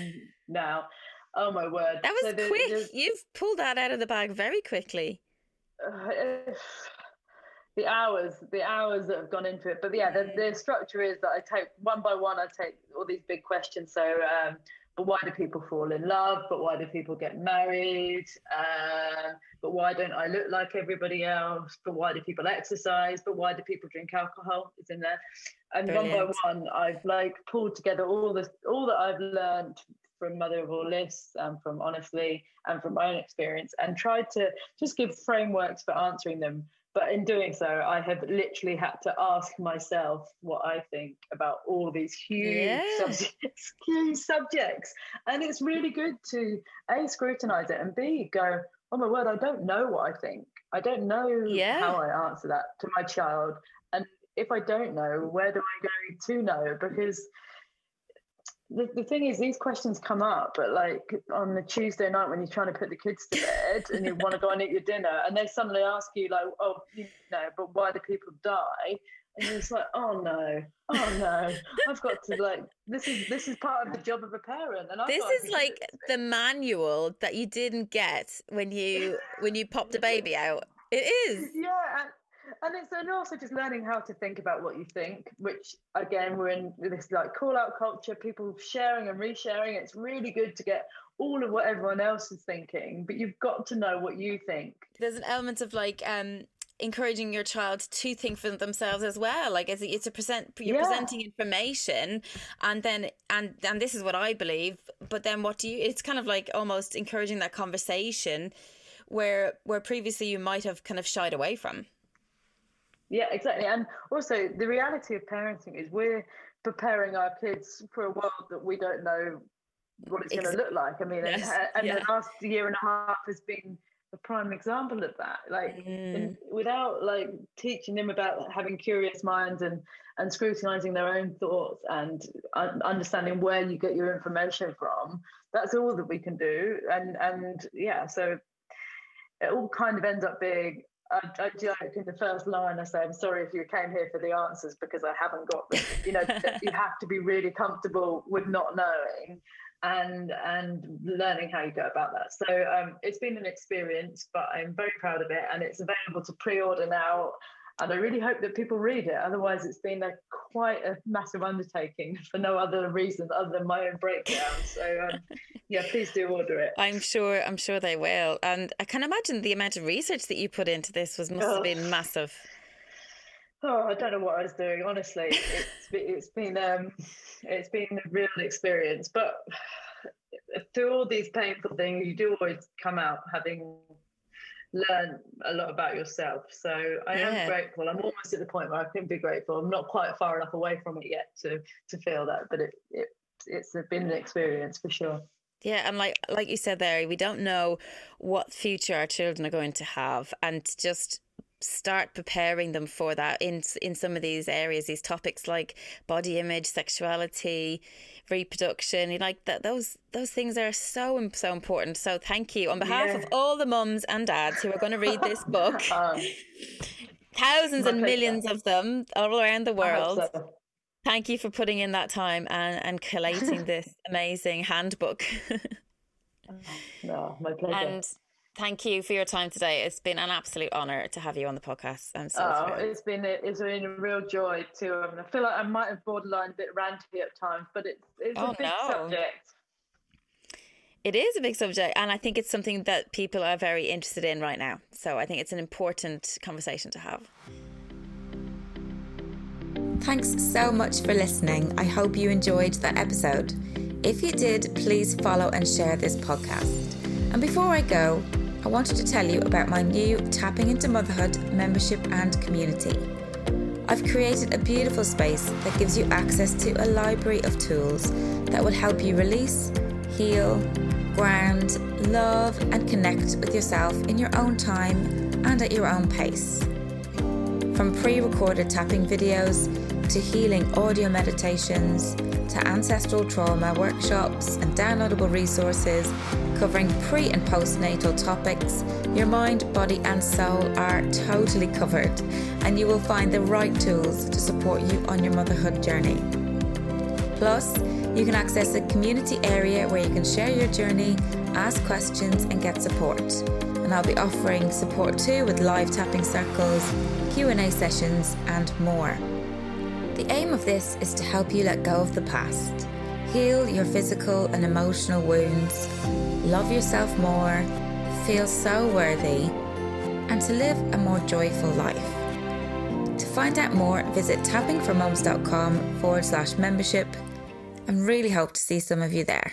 now. Oh my word! That was so quick. You've pulled that out of the bag very quickly. Uh, the hours, the hours that have gone into it, but yeah, the, the structure is that I take one by one. I take all these big questions. So um, but why do people fall in love? But why do people get married? Uh, but why don't I look like everybody else? But why do people exercise? But why do people drink alcohol? It's in there. And Brilliant. one by one, I've like pulled together all this, all that I've learned from Mother of All Lists and from Honestly and from my own experience, and tried to just give frameworks for answering them but in doing so, I have literally had to ask myself what I think about all these huge, yeah. subjects, huge subjects. And it's really good to A, scrutinize it and B, go, oh my word, I don't know what I think. I don't know yeah. how I answer that to my child. And if I don't know, where do I go to know? Because the, the thing is, these questions come up, but like on the Tuesday night when you're trying to put the kids to bed and you want to go and eat your dinner, and they suddenly ask you like, "Oh, you know, but why do people die?" And it's like, "Oh no, oh no, I've got to like this is this is part of the job of a parent." And I've this is like the manual that you didn't get when you when you popped the baby out. It is. Yeah, and it's and also just learning how to think about what you think which again we're in this like call out culture people sharing and resharing. It's really good to get all of what everyone else is thinking but you've got to know what you think. There's an element of like um encouraging your child to think for themselves as well. Like it's, it's a present you're yeah. presenting information and then and and this is what i believe but then what do you it's kind of like almost encouraging that conversation where where previously you might have kind of shied away from yeah, exactly. And also, the reality of parenting is we're preparing our kids for a world that we don't know what it's going to look like. I mean, yes. and, and yeah. the last year and a half has been a prime example of that. Like, mm. without like teaching them about having curious minds and and scrutinizing their own thoughts and understanding where you get your information from, that's all that we can do. And and yeah, so it all kind of ends up being I, I joke in the first line. I say, "I'm sorry if you came here for the answers because I haven't got them." You know, you have to be really comfortable with not knowing, and and learning how you go about that. So um, it's been an experience, but I'm very proud of it, and it's available to pre-order now and I really hope that people read it. Otherwise, it's been a quite a massive undertaking for no other reason other than my own breakdown. So, um, yeah, please do order it. I'm sure. I'm sure they will. And I can imagine the amount of research that you put into this was must oh. have been massive. Oh, I don't know what I was doing. Honestly, it's it's been um, it's been a real experience. But through all these painful things, you do always come out having learn a lot about yourself. So I yeah. am grateful. I'm almost at the point where I can be grateful. I'm not quite far enough away from it yet to to feel that, but it, it it's been an experience for sure. Yeah, and like like you said there, we don't know what future our children are going to have, and just start preparing them for that in in some of these areas, these topics like body image, sexuality, reproduction. Like that those those things are so so important. So thank you on behalf yeah. of all the mums and dads who are going to read this book. um, thousands and millions of them all around the world. So. Thank you for putting in that time and, and collating this amazing handbook. no, my pleasure. And thank you for your time today. It's been an absolute honor to have you on the podcast. I'm so oh, thrilled. it's been a, it's been a real joy to. Um, I feel like I might have borderline a bit ranty at times, but it's it's oh, a big no. subject. It is a big subject, and I think it's something that people are very interested in right now. So I think it's an important conversation to have. Thanks so much for listening. I hope you enjoyed that episode. If you did, please follow and share this podcast. And before I go, I wanted to tell you about my new Tapping into Motherhood membership and community. I've created a beautiful space that gives you access to a library of tools that will help you release, heal, ground, love, and connect with yourself in your own time and at your own pace. From pre recorded tapping videos to healing audio meditations to ancestral trauma workshops and downloadable resources covering pre and postnatal topics, your mind, body, and soul are totally covered, and you will find the right tools to support you on your motherhood journey. Plus, you can access a community area where you can share your journey, ask questions, and get support. And I'll be offering support too with live tapping circles, Q&A sessions, and more. The aim of this is to help you let go of the past, heal your physical and emotional wounds, love yourself more, feel so worthy, and to live a more joyful life. To find out more, visit tappingformoms.com forward slash membership and really hope to see some of you there.